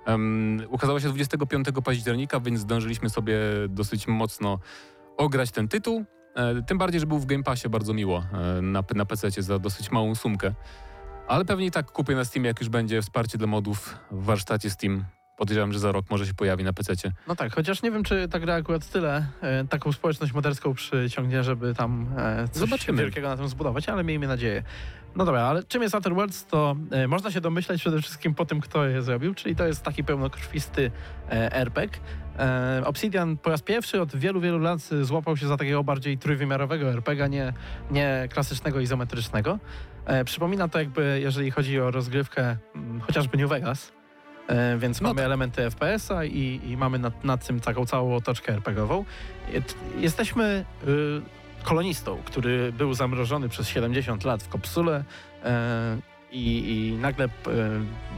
Um, ukazała się 25 października, więc zdążyliśmy sobie dosyć mocno ograć ten tytuł. E, tym bardziej, że był w Game Passie bardzo miło e, na, na PC za dosyć małą sumkę. Ale pewnie i tak kupię na Steamie, jak już będzie wsparcie dla modów w warsztacie Steam. Podejrzewam, że za rok może się pojawi na PC. No tak, chociaż nie wiem, czy ta gra akurat tyle e, taką społeczność moderską przyciągnie, żeby tam e, coś Zobaczymy. wielkiego na tym zbudować, ale miejmy nadzieję. No dobra, ale czym jest Outer Worlds, to e, można się domyśleć przede wszystkim po tym, kto je zrobił, czyli to jest taki pełnokrwisty e, RPG. E, Obsidian po raz pierwszy od wielu, wielu lat e, złapał się za takiego bardziej trójwymiarowego RPG, nie, nie klasycznego, izometrycznego. E, przypomina to jakby, jeżeli chodzi o rozgrywkę mm, chociażby New Vegas, E, więc No mamy tak. elementy FPS-a i, i mamy nad, nad tym taką całą otoczkę RPG-ową. Jest- Jesteśmy y, kolonistą, który był zamrożony przez 70 lat w kopsule e, i, i nagle e,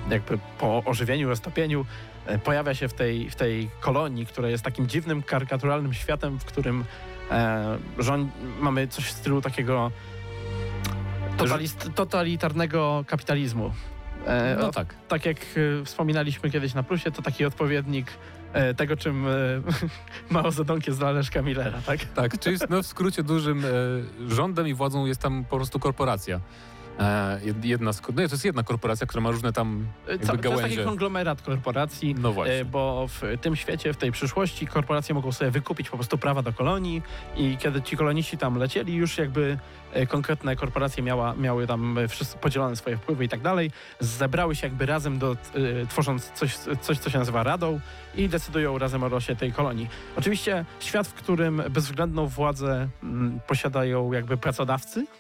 jakby po ożywieniu, roztopieniu e, pojawia się w tej, w tej kolonii, która jest takim dziwnym, karykaturalnym światem, w którym e, rząd, mamy coś w stylu takiego totalist, totalitarnego kapitalizmu. E, No o- tak. tak jak e, wspominaliśmy kiedyś na plusie, to taki odpowiednik e, tego, czym e, Mao Zedong jest dla Leszka Millera, tak? Tak, czyli no w skrócie dużym e, rządem i władzą jest tam po prostu korporacja. E, jed- jedna z, no, to jest jedna korporacja, która ma różne tam E, jakby Ca- to jest taki konglomerat korporacji, No e, właśnie. bo w tym świecie, w tej przyszłości korporacje mogą sobie wykupić po prostu prawa do kolonii i kiedy ci koloniści tam lecieli, już jakby e, konkretne korporacje miała, miały tam e, podzielone swoje wpływy i tak dalej, zebrały się jakby razem, do, e, tworząc coś, coś, co się nazywa Radą i decydują razem o losie tej kolonii. Oczywiście świat, w którym bezwzględną władzę mm, posiadają jakby pracodawcy, e,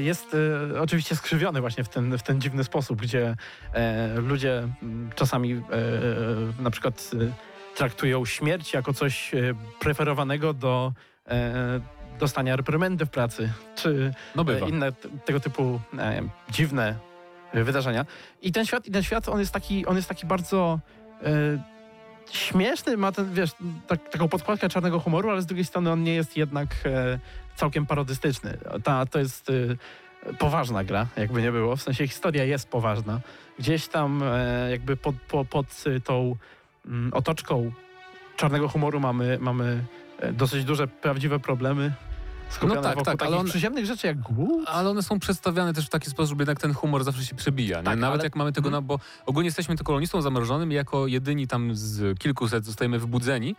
jest e, oczywiście skrzywiony właśnie w ten, w ten dziwny sposób, gdzie e, ludzie czasami e, na przykład e, traktują śmierć jako coś e, preferowanego do e, dostania reprymendy w pracy, czy No e, inne tego typu e, dziwne wydarzenia. I ten świat, i ten świat on jest taki, on jest taki bardzo e, śmieszny, ma ten, wiesz, tak, taką podkładkę czarnego humoru, ale z drugiej strony on nie jest jednak e, całkiem parodystyczny. Ta, to jest e, poważna gra, jakby nie było. W sensie historia jest poważna. Gdzieś tam e, jakby pod, po, pod y, tą mm, otoczką czarnego humoru mamy, mamy e, dosyć duże, prawdziwe problemy skupione No tak, wokół tak, takich ale przyziemnych rzeczy jak głód. Ale one są przedstawiane też w taki sposób, że jednak ten humor zawsze się przebija. Tak, Nawet ale- jak mamy tego, na, bo ogólnie jesteśmy to kolonistą zamrożonym i jako jedyni tam z kilkuset zostajemy wybudzeni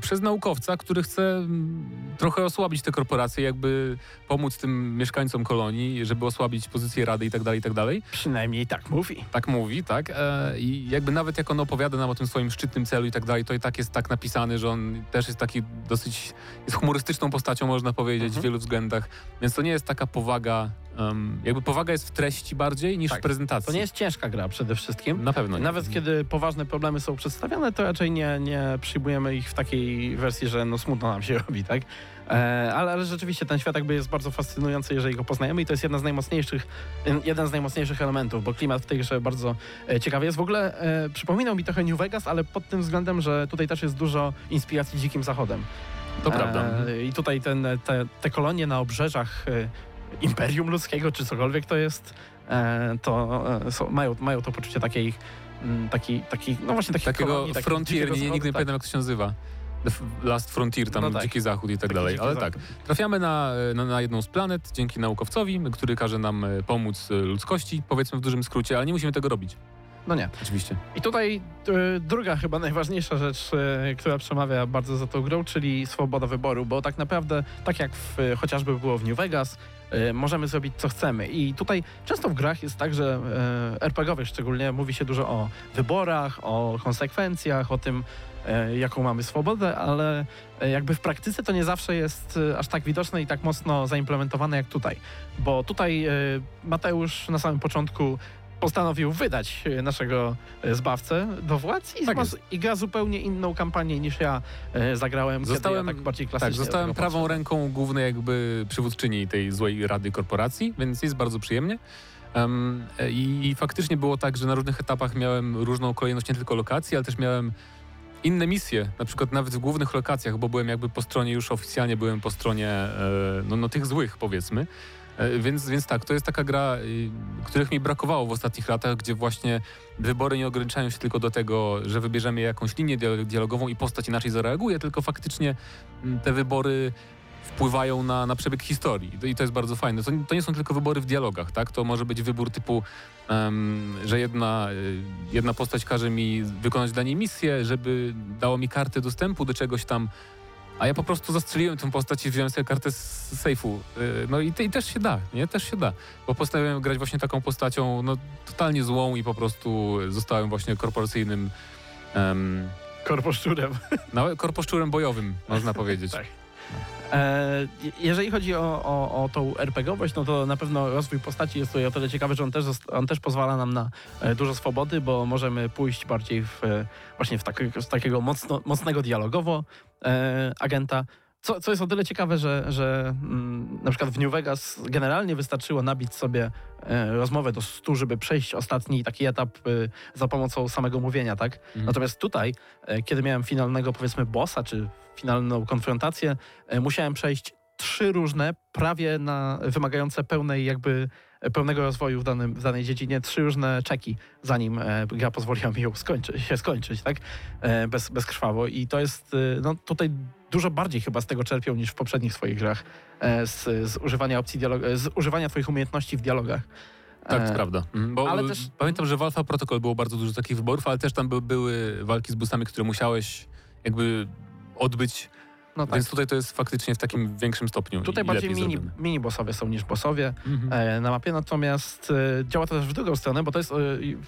przez naukowca, który chce mm, trochę osłabić te korporacje, jakby pomóc tym mieszkańcom kolonii, żeby osłabić pozycję Rady i tak dalej, i tak dalej. Przynajmniej tak mówi. Tak mówi, tak. E, I jakby nawet jak on opowiada nam o tym swoim szczytnym celu i tak dalej, to i tak jest tak napisany, że on też jest taki dosyć, jest humorystyczną postacią, można powiedzieć, Mhm. w wielu względach. Więc to nie jest taka powaga, em, jakby powaga jest w treści bardziej niż Tak, w prezentacji. To nie jest ciężka gra przede wszystkim. Na pewno nie. Nawet kiedy poważne problemy są przedstawiane, to raczej nie, nie przyjmujemy ich w takiej wersji, że no smutno nam się robi, tak? E, ale, ale rzeczywiście ten świat jakby jest bardzo fascynujący, jeżeli go poznajemy i to jest jedna z najmocniejszych, jeden z najmocniejszych elementów, bo klimat w tej grze bardzo e, ciekawy jest. W ogóle e, przypominał mi trochę New Vegas, ale pod tym względem, że tutaj też jest dużo inspiracji dzikim zachodem. To prawda. E, I tutaj ten, te, te kolonie na obrzeżach e, Imperium Ludzkiego, czy cokolwiek to jest, e, to e, są, mają, mają to poczucie takiej, mm, taki, taki, no właśnie takich Takiego kolonii, Frontier, nie, nigdy nie tak. pamiętam jak to się nazywa. The Last Frontier, tam No tak. Dziki Zachód i tak Taki dalej. Ale zachód. tak, trafiamy na, na, na jedną z planet dzięki naukowcowi, który każe nam e, pomóc e, ludzkości, powiedzmy w dużym skrócie, ale nie musimy tego robić. No nie. Oczywiście. I tutaj e, druga chyba najważniejsza rzecz, e, która przemawia bardzo za tą grą, czyli swoboda wyboru, bo tak naprawdę, tak jak w, e, chociażby było w New Vegas, możemy zrobić co chcemy. I tutaj często w grach jest tak, że RPG-owych szczególnie mówi się dużo o wyborach, o konsekwencjach, o tym, jaką mamy swobodę, ale jakby w praktyce to nie zawsze jest aż tak widoczne i tak mocno zaimplementowane jak tutaj. Bo tutaj Mateusz na samym początku postanowił wydać e, naszego e, zbawcę do władz i, Tak ma- jest. i gra zupełnie inną kampanię niż ja e, zagrałem, Zostałem- ja tak bardziej klasycznie Tak, zostałem prawą ręką głównej jakby przywódczyni tej złej rady korporacji, więc jest bardzo przyjemnie. Em, i, I faktycznie było tak, że na różnych etapach miałem różną kolejność nie tylko lokacji, ale też miałem inne misje, na przykład nawet w głównych lokacjach, bo byłem jakby po stronie, już oficjalnie byłem po stronie no, no tych złych powiedzmy. E, Więc, więc tak, to jest taka gra, y, których mi brakowało w ostatnich latach, gdzie właśnie wybory nie ograniczają się tylko do tego, że wybierzemy jakąś linię dia- dialogową i postać inaczej zareaguje, tylko faktycznie mm, te wybory wpływają na, na przebieg historii. I to- jest bardzo fajne. To, to nie są tylko wybory w dialogach, tak? To może być wybór typu, em, że jedna, y, jedna postać każe mi wykonać dla niej misję, żeby dało mi kartę dostępu do czegoś tam, a ja po prostu zastrzeliłem tę postać i wziąłem sobie kartę z sejfu. Y, No i, i też się da, nie? Też się da. Bo postanowiłem grać właśnie taką postacią, no totalnie złą i po prostu zostałem właśnie korporacyjnym... Um, Korposzczurem. no, korposzczurem bojowym, można powiedzieć. Tak. E, jeżeli chodzi o, o, o tą RPGowość, no to na pewno rozwój postaci jest tutaj o tyle ciekawy, że on też, on też pozwala nam na e, dużo swobody, bo możemy pójść bardziej w, e, właśnie w takiego, z takiego mocno, mocnego dialogowo agenta. Co, co jest o tyle ciekawe, że, że mm, na przykład w New Vegas generalnie wystarczyło nabić sobie e, rozmowę do stu, żeby przejść ostatni taki etap e, za pomocą samego mówienia, tak? Mhm. Natomiast tutaj, e, kiedy miałem finalnego powiedzmy bossa, czy finalną konfrontację, e, musiałem przejść trzy różne, prawie na, wymagające pełnej jakby e, pełnego rozwoju w, danym, w danej dziedzinie, trzy różne czeki, zanim e, gra pozwoliła mi ją skończyć, się skończyć, tak? E, bez, bezkrwawo. I to jest, e, no tutaj dużo bardziej chyba z tego czerpią niż w poprzednich swoich grach, z, z używania opcji dialogu, z używania twoich umiejętności w dialogach. Tak, to prawda. Mhm, Bo ale ale też- pamiętam, że w Alpha Protocol było bardzo dużo takich wyborów, ale też tam by, były walki z bossami, które musiałeś jakby odbyć. No tak. Więc tutaj to jest faktycznie w takim większym stopniu. Tutaj bardziej mini, mini bossowie są niż bossowie. Mhm. e, na mapie, natomiast e, działa to też w drugą stronę, bo to jest e,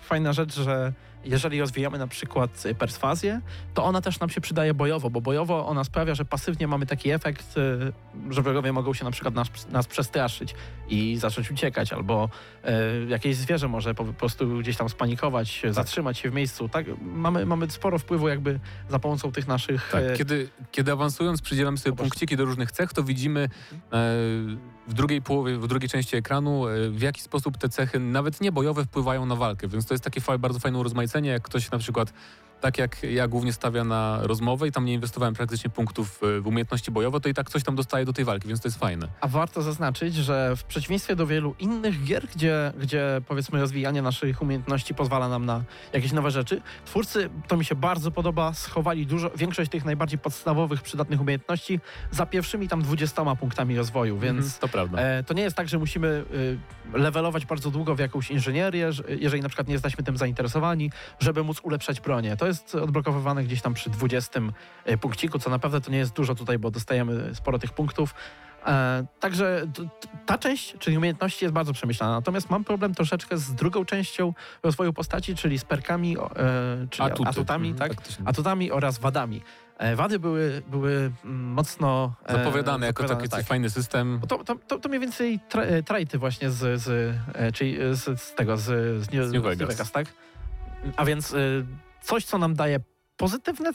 fajna rzecz, że jeżeli rozwijamy na przykład perswazję, to ona też nam się przydaje bojowo, bo bojowo ona sprawia, że pasywnie mamy taki efekt, e, że wrogowie mogą się na przykład nas, nas przestraszyć i zacząć uciekać, albo e, jakieś zwierzę może po prostu gdzieś tam spanikować, zatrzymać się w miejscu. Tak, mamy, mamy sporo wpływu jakby za pomocą tych naszych... Tak, e, kiedy, kiedy awansując przydzielamy sobie Zobacz. punkciki do różnych cech, to widzimy e, w drugiej połowie, w drugiej części ekranu, e, w jaki sposób te cechy, nawet nie bojowe, wpływają na walkę. Więc to jest takie bardzo fajne urozmaicenie, jak ktoś na przykład, tak jak ja głównie stawia na rozmowę i tam nie inwestowałem praktycznie punktów e, w umiejętności bojowe, to i tak coś tam dostaje do tej walki, więc to jest fajne. A warto zaznaczyć, że w przeciwieństwie do wielu innych gier, gdzie, gdzie powiedzmy rozwijanie naszych umiejętności pozwala nam na jakieś nowe rzeczy, twórcy, to mi się bardzo podoba, schowali dużo, większość tych najbardziej podstawowych, przydatnych umiejętności za pierwszymi tam 20 punktami rozwoju, więc Mhm, to prawda. E, to nie jest tak, że musimy y, levelować bardzo długo w jakąś inżynierię, że, jeżeli na przykład nie jesteśmy tym zainteresowani, żeby móc ulepszać bronię. To jest odblokowywane gdzieś tam przy 20 y, punkciku, co naprawdę to nie jest dużo tutaj, bo dostajemy sporo tych punktów. E, także ta część, czyli umiejętności jest bardzo przemyślana. Natomiast mam problem troszeczkę z drugą częścią rozwoju postaci, czyli z perkami, e, czyli Atuty. atutami, Mhm, tak? atutami oraz wadami. E, wady były, były mocno... e, Zapowiadane jako taki tak. fajny system. Bo To, to, to, to mniej więcej tra, e, trajty właśnie z, z, e, czyli z, z tego, z, z, New- Z New Vegas. tak? A więc e, coś, co nam daje pozytywne e,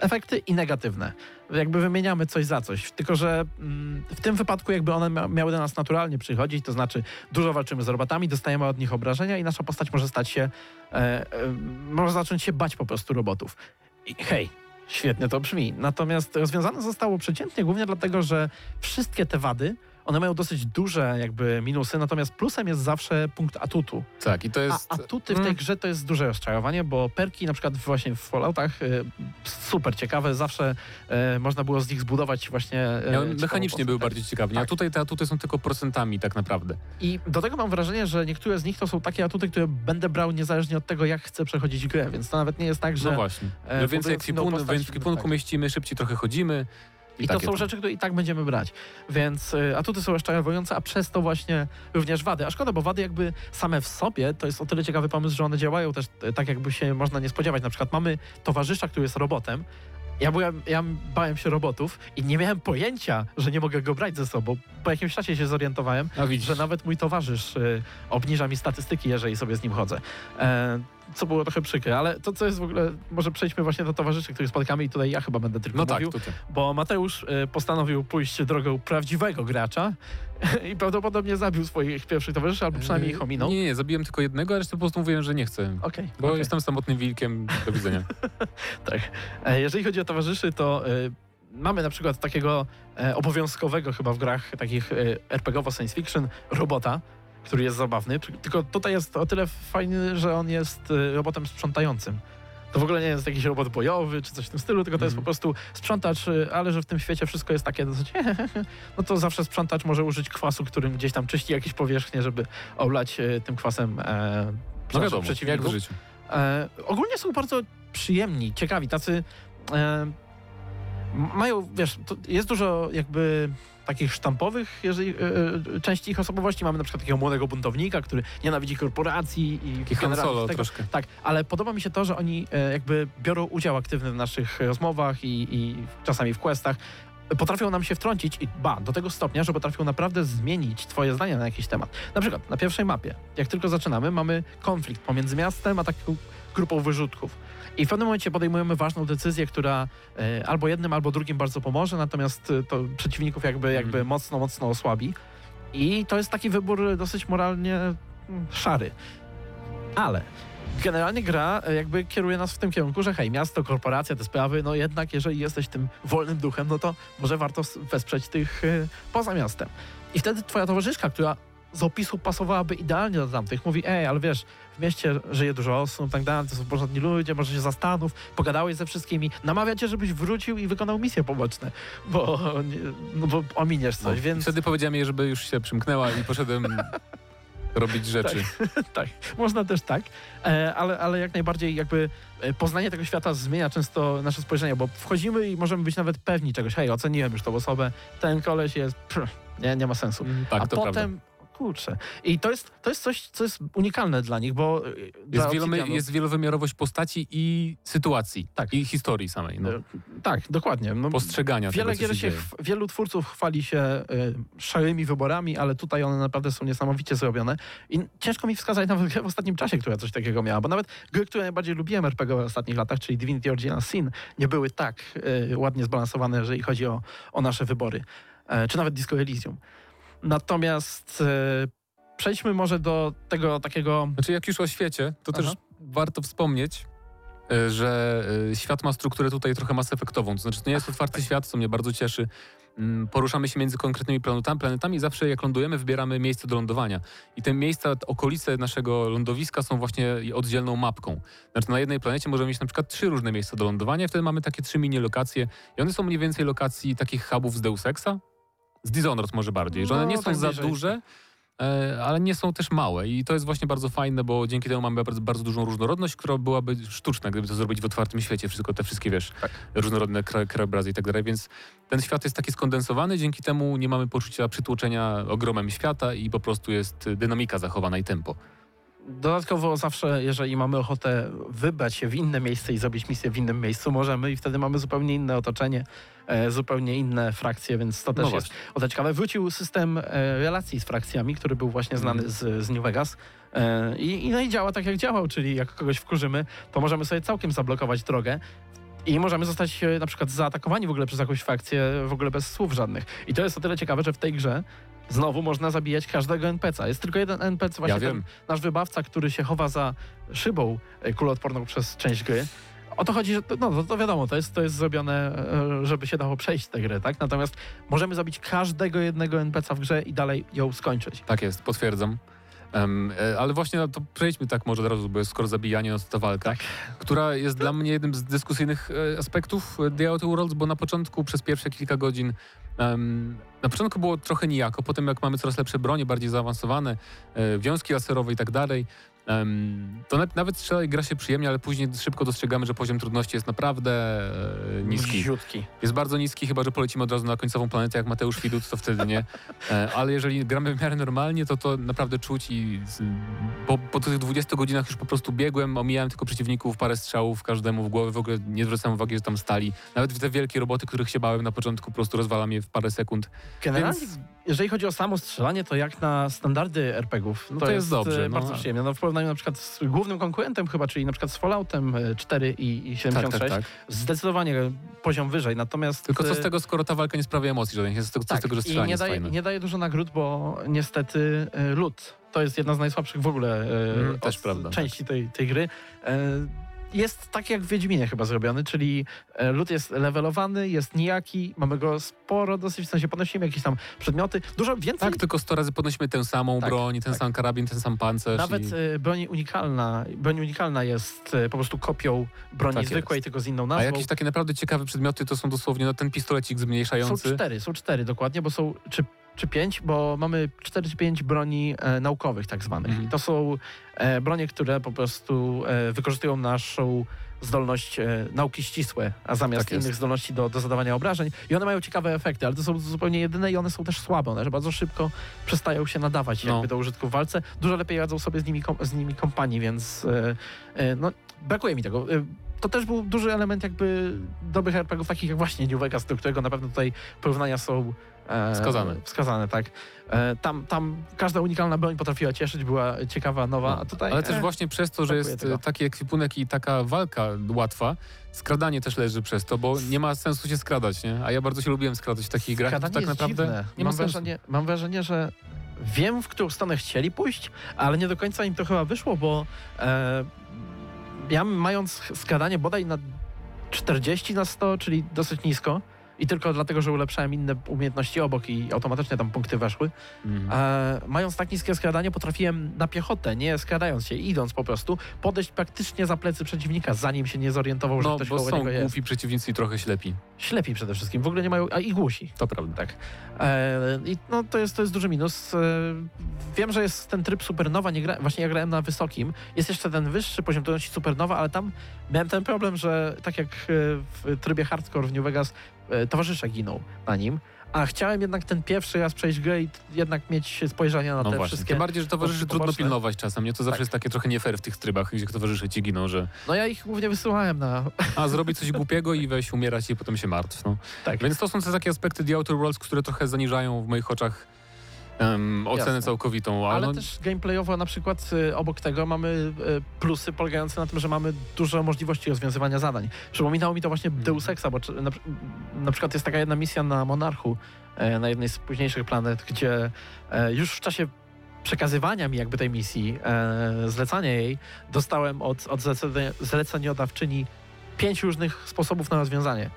efekty i negatywne. Jakby wymieniamy coś za coś. Tylko, że mm, w tym wypadku jakby one mia- miały do nas naturalnie przychodzić, to znaczy dużo walczymy z robotami, dostajemy od nich obrażenia i nasza postać może stać się, e, e, może zacząć się bać po prostu robotów. I hej, świetnie to brzmi. Natomiast rozwiązane zostało przeciętnie głównie dlatego, że wszystkie te wady, one mają dosyć duże jakby minusy, natomiast plusem jest zawsze punkt atutu. Tak, i to jest... A atuty w tej grze to jest duże rozczarowanie, bo perki na przykład właśnie w Falloutach y, super ciekawe, zawsze y, można było z nich zbudować właśnie... y, Ja, mechanicznie były bardziej ciekawie, a Tak. tutaj te atuty są tylko procentami tak naprawdę. I do tego mam wrażenie, że niektóre z nich to są takie atuty, które będę brał niezależnie od tego, jak chcę przechodzić grę, więc to nawet nie jest tak, że... No właśnie. e, Że więcej ekwipunku, ekwipunku tak. mieścimy, szybciej trochę chodzimy. I to są tam. rzeczy, które i tak będziemy brać. Więc y, atuty są rozczarowujące, a przez to właśnie również wady. A szkoda, bo wady jakby same w sobie to jest o tyle ciekawy pomysł, że one działają też y, tak, jakby się można nie spodziewać. Na przykład mamy towarzysza, który jest robotem. Ja, byłem, ja bałem się robotów i nie miałem pojęcia, że nie mogę go brać ze sobą, po jakimś czasie się zorientowałem, widzisz. że nawet mój towarzysz y, obniża mi statystyki, jeżeli sobie z nim chodzę. E, co było trochę przykre, ale to, co jest w ogóle, może przejdźmy właśnie do towarzyszy, których spotykamy i tutaj ja chyba będę tylko No tak, mówił, tutaj. bo Mateusz y, postanowił pójść drogą prawdziwego gracza i prawdopodobnie zabił swoich pierwszych towarzyszy, albo przynajmniej ich ominął. Nie, nie, zabiłem tylko jednego, a resztę po prostu mówiłem, że nie chcę. Okej, Bo okej. jestem samotnym wilkiem. Do widzenia. Tak. E, Jeżeli chodzi o towarzyszy, to y, mamy na przykład takiego e, obowiązkowego chyba w grach takich y, RPGowo science fiction robota, który jest zabawny, Ty- tylko tutaj jest o tyle fajny, że on jest y, robotem sprzątającym. To w ogóle nie jest jakiś robot bojowy czy coś w tym stylu, tylko to jest po Mhm. prostu sprzątacz, y, ale że w tym świecie wszystko jest takie dosyć no to zawsze sprzątacz może użyć kwasu, którym gdzieś tam czyści jakieś powierzchnie, żeby oblać y, tym kwasem e, No wiadomo, jak przeciwników. w życiu. E, ogólnie są bardzo przyjemni, ciekawi, tacy e, mają, wiesz, jest dużo jakby takich sztampowych jeżeli, e, e, części ich osobowości. Mamy na przykład takiego młodego buntownika, który nienawidzi korporacji i Taki Han generalnie Solo tego, troszkę. tak, ale podoba mi się to, że oni e, jakby biorą udział aktywny w naszych rozmowach i, i czasami w questach. Potrafią nam się wtrącić i ba, do tego stopnia, że potrafią naprawdę zmienić twoje zdanie na jakiś temat. Na przykład na pierwszej mapie, jak tylko zaczynamy, mamy konflikt pomiędzy miastem a taką grupą wyrzutków. I w pewnym momencie podejmujemy ważną decyzję, która e, albo jednym, albo drugim bardzo pomoże, natomiast e, to przeciwników jakby, jakby Mhm. mocno, mocno osłabi. I to jest taki wybór dosyć moralnie mm, szary. Ale generalnie gra e, jakby kieruje nas w tym kierunku, że hej, miasto, korporacja, te sprawy, no jednak jeżeli jesteś tym wolnym duchem, no to może warto wesprzeć tych poza miastem. I wtedy twoja towarzyszka, która z opisu pasowałaby idealnie do tamtych, mówi, ej, ale wiesz, w mieście żyje dużo osób, tak dalej, to są porządni ludzie, może się zastanów, pogadałeś ze wszystkimi, namawia cię, żebyś wrócił i wykonał misje poboczne, bo, no, bo ominiesz coś, No, więc... Wtedy powiedziałem jej, żeby już się przymknęła i poszedłem robić rzeczy. tak, można też tak, e, ale, ale jak najbardziej jakby e, poznanie tego świata zmienia często nasze spojrzenie, bo wchodzimy i możemy być nawet pewni czegoś. Hej, oceniłem już tą osobę, ten koleś jest, pff, nie, nie ma sensu. Mm, Tak, A to potem, prawda. Kurczę, i to jest, to jest coś, co jest unikalne dla nich, bo dla Jest, jest wielowymiarowość postaci i sytuacji. Tak. I historii samej. No. E, tak, dokładnie. No, Postrzegania Wiele tego, się wielu twórców chwali się y, szarymi wyborami, ale tutaj one naprawdę są niesamowicie zrobione. I ciężko mi wskazać nawet w ostatnim czasie, która coś takiego miała, bo nawet gry, które najbardziej lubiłem RPG w ostatnich latach, czyli Divinity Original Sin, nie były tak y, ładnie zbalansowane, jeżeli chodzi o, o nasze wybory. E, czy nawet Disco Elysium. Natomiast e, przejdźmy może do tego takiego... Znaczy, jak już o świecie, to Aha. też warto wspomnieć, e, że e, świat ma strukturę tutaj trochę Mass Effectową. To znaczy, to nie jest otwarty świat, co mnie bardzo cieszy. Mm, Poruszamy się między konkretnymi planetami, planetami i zawsze jak lądujemy, wybieramy miejsce do lądowania. I te miejsca, okolice naszego lądowiska są właśnie oddzielną mapką. Znaczy na jednej planecie możemy mieć na przykład trzy różne miejsca do lądowania wtedy mamy takie trzy mini lokacje i one są mniej więcej lokacji takich hubów z Deus Exa, z Dishonored może bardziej, że one No, nie są tak za bliżej. duże, e, ale nie są też małe i to jest właśnie bardzo fajne, bo dzięki temu mamy bardzo, bardzo dużą różnorodność, która byłaby sztuczna, gdyby to zrobić w otwartym świecie, wszystko te wszystkie, wiesz, różnorodne kra- krajobrazy i tak dalej, więc ten świat jest taki skondensowany, dzięki temu nie mamy poczucia przytłoczenia ogromem świata i po prostu jest dynamika zachowana i tempo. Dodatkowo zawsze, jeżeli mamy ochotę wybrać się w inne miejsce i zrobić misję w innym miejscu, możemy i wtedy mamy zupełnie inne otoczenie, e, zupełnie inne frakcje, więc to też No jest o tyle ciekawe. Wrócił system e, relacji z frakcjami, który był właśnie znany Mhm. z, z New Vegas. E, i, I no i działa tak, jak działał, czyli jak kogoś wkurzymy, to możemy sobie całkiem zablokować drogę. I możemy zostać na przykład zaatakowani w ogóle przez jakąś frakcję w ogóle bez słów żadnych. I to jest o tyle ciekawe, że w tej grze znowu można zabijać każdego NPC-a. Jest tylko jeden NPC, właśnie ja ten wiem. nasz wybawca, który się chowa za szybą e, kuloodporną przez część gry. O to chodzi, że to, no, to, to wiadomo, to jest, to jest zrobione, e, żeby się dało przejść tę grę, tak? Natomiast możemy zabić każdego jednego NPC w grze i dalej ją skończyć. Tak jest, potwierdzam. E, ale właśnie no to przejdźmy tak może od razu, bo jest skoro zabijanie, no to ta walka, Tak. która jest dla mnie jednym z dyskusyjnych e, aspektów e, The Outer Worlds, bo na początku przez pierwsze kilka godzin em, na początku było trochę nijako, potem jak mamy coraz lepsze bronie, bardziej zaawansowane, wiązki laserowe i tak dalej, to nawet, strzelaj gra się przyjemnie, ale później szybko dostrzegamy, że poziom trudności jest naprawdę e, niski. Ziutki. Jest bardzo niski, chyba że polecimy od razu na końcową planetę, jak Mateusz Widut, to wtedy nie. E, Ale jeżeli gramy w miarę normalnie, to to naprawdę czuć i po, po tych 20 godzinach już po prostu biegłem, omijałem tylko przeciwników, parę strzałów każdemu w głowę, w ogóle nie zwracałem uwagi, że tam stali. Nawet te wielkie roboty, których się bałem na początku, po prostu rozwalam je w parę sekund. Generalnie Więc jeżeli chodzi o samo strzelanie, to jak na standardy RPG-ów, No to jest dobrze, e, no. bardzo przyjemne. No, w porównaniu na przykład z głównym konkurentem chyba, czyli na przykład z Falloutem e, 4 i, i Tak, 76, tak, tak. zdecydowanie poziom wyżej. Natomiast Tylko co z e, tego, skoro ta walka nie sprawia emocji żadnych? Jest co tak, z tego, że i strzelanie nie jest daje, nie daje dużo nagród, bo niestety e, lód to jest jedna z najsłabszych w ogóle e, Mm, też prawda, części tej, tej gry. E, jest tak jak w Wiedźminie chyba zrobiony, czyli e, lód jest levelowany, jest nijaki, mamy go sporo dosyć, w sensie podnosimy jakieś tam przedmioty, dużo więcej. Tak, tylko 100 razy podnosimy tę samą Tak, broń, ten tak. sam karabin, ten sam pancerz. Nawet i... e, broń unikalna, broń unikalna jest e, po prostu kopią broni Tak zwykłej, tylko z inną A nazwą. jakieś takie naprawdę ciekawe przedmioty to są dosłownie no, ten pistolecik Są zmniejszający. cztery, są cztery dokładnie, bo są czy, czy pięć, bo mamy cztery czy pięć broni e, naukowych tak zwanych. Mhm. I to są e, bronie, które po prostu e, wykorzystują naszą zdolność e, nauki ścisłe, a zamiast Tak jest. innych zdolności do, do zadawania obrażeń. I one mają ciekawe efekty, ale to są zupełnie jedyne i one są też słabe. One bardzo szybko przestają się nadawać No. jakby do użytku w walce. Dużo lepiej radzą sobie z nimi, kom, z nimi kompanii, więc e, e, no, brakuje mi tego. To też był duży element jakby dobrych RPGów, takich jak właśnie New Vegas, do którego na pewno tutaj porównania są Wskazane. Wskazane, tak. E, tam, tam każda unikalna broń potrafiła cieszyć, była ciekawa, nowa, a tutaj... Ale też e, właśnie przez to, że jest tego. e, taki ekwipunek i taka walka łatwa, skradanie też leży przez to, bo nie ma sensu się skradać, nie? A ja bardzo się lubiłem skradać w takich grach. to Skradanie tak jest naprawdę dziwne. nie ma mam, sensu. wrażenie, mam wrażenie, że wiem, w którą stronę chcieli pójść, ale nie do końca im to chyba wyszło, bo e, ja mając skradanie bodaj na 40 na 100, czyli dosyć nisko, i tylko dlatego, że ulepszałem inne umiejętności obok i automatycznie tam punkty weszły. Mhm. E, mając tak niskie skradanie, potrafiłem na piechotę, nie skradając się, idąc po prostu, podejść praktycznie za plecy przeciwnika, zanim się nie zorientował, że No, ktoś bo koło są niego jest. głupi przeciwnicy i trochę ślepi. Ślepi przede wszystkim, w ogóle nie mają, a i głusi. To prawda. Tak. E, I no, to, jest, to jest duży minus. E, wiem, że jest ten tryb Supernowa, nie gra, właśnie ja grałem na wysokim. Jest jeszcze ten wyższy poziom trudności Supernowa, ale tam miałem ten problem, że tak jak e, w trybie Hardcore w New Vegas e, towarzysze giną na nim, a chciałem jednak ten pierwszy raz przejść grę i jednak mieć spojrzenia na No te właśnie. wszystkie... Tym bardziej, że towarzyszy trudno pilnować czasem, nie? To zawsze Tak. jest takie trochę nie fair w tych trybach, gdzie towarzysze ci giną, że No ja ich głównie wysyłałem na... a zrobi coś głupiego i weź umierać i potem się martw. No. Tak. Więc to są te takie aspekty The Outer Worlds, które trochę zaniżają w moich oczach em, ocenę Jasne. całkowitą. Ale, Ale no, też gameplayowo na przykład y, obok tego mamy y, plusy polegające na tym, że mamy dużo możliwości rozwiązywania zadań. Przypominało mi to właśnie Mhm. Deus Exa, bo na, na przykład jest taka jedna misja na Monarchu, e, na jednej z późniejszych planet, gdzie e, już w czasie przekazywania mi jakby tej misji, e, zlecania jej, dostałem od, od zleceniodawczyni pięć różnych sposobów na rozwiązanie.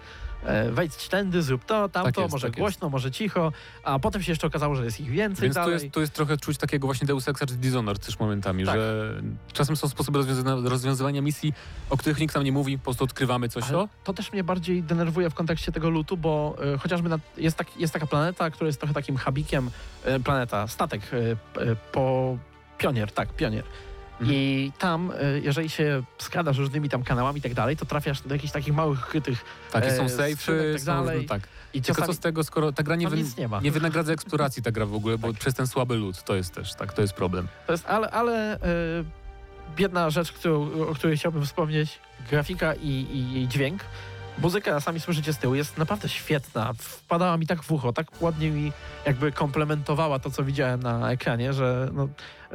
E, Wejdź tędy, zrób to, tamto, Tak jest, może tak jest. głośno, może cicho, a potem się jeszcze okazało, że jest ich więcej Więc dalej. jest, tu jest trochę czuć takiego właśnie Deus Exa czy Dishonored też momentami, Tak. że czasem są sposoby rozwiązywania, misji, o których nikt nam nie mówi, po prostu odkrywamy coś. Ale to też mnie bardziej denerwuje w kontekście tego lutu, bo e, chociażby na, jest, tak, jest taka planeta, która jest trochę takim hubikiem, e, planeta, statek e, po Pionier, tak, Pionier. Mhm. I tam, e, jeżeli się skradasz różnymi tam kanałami i tak dalej, to trafiasz do jakichś takich małych, krytych takie są safe'y, skrzynek, tak są, tak. i Tylko co z tego, skoro ta gra nie, wy, nie nie wynagradza eksploracji ta gra w ogóle, bo Tak. przez ten słaby lód, to jest też, tak, to jest problem. To jest, ale, ale e, jedna rzecz, którą, o której chciałbym wspomnieć, grafika i, i jej dźwięk. Muzyka, sami słyszycie z tyłu, jest naprawdę świetna. Wpadała mi tak w ucho, tak ładnie mi jakby komplementowała to, co widziałem na ekranie, że no,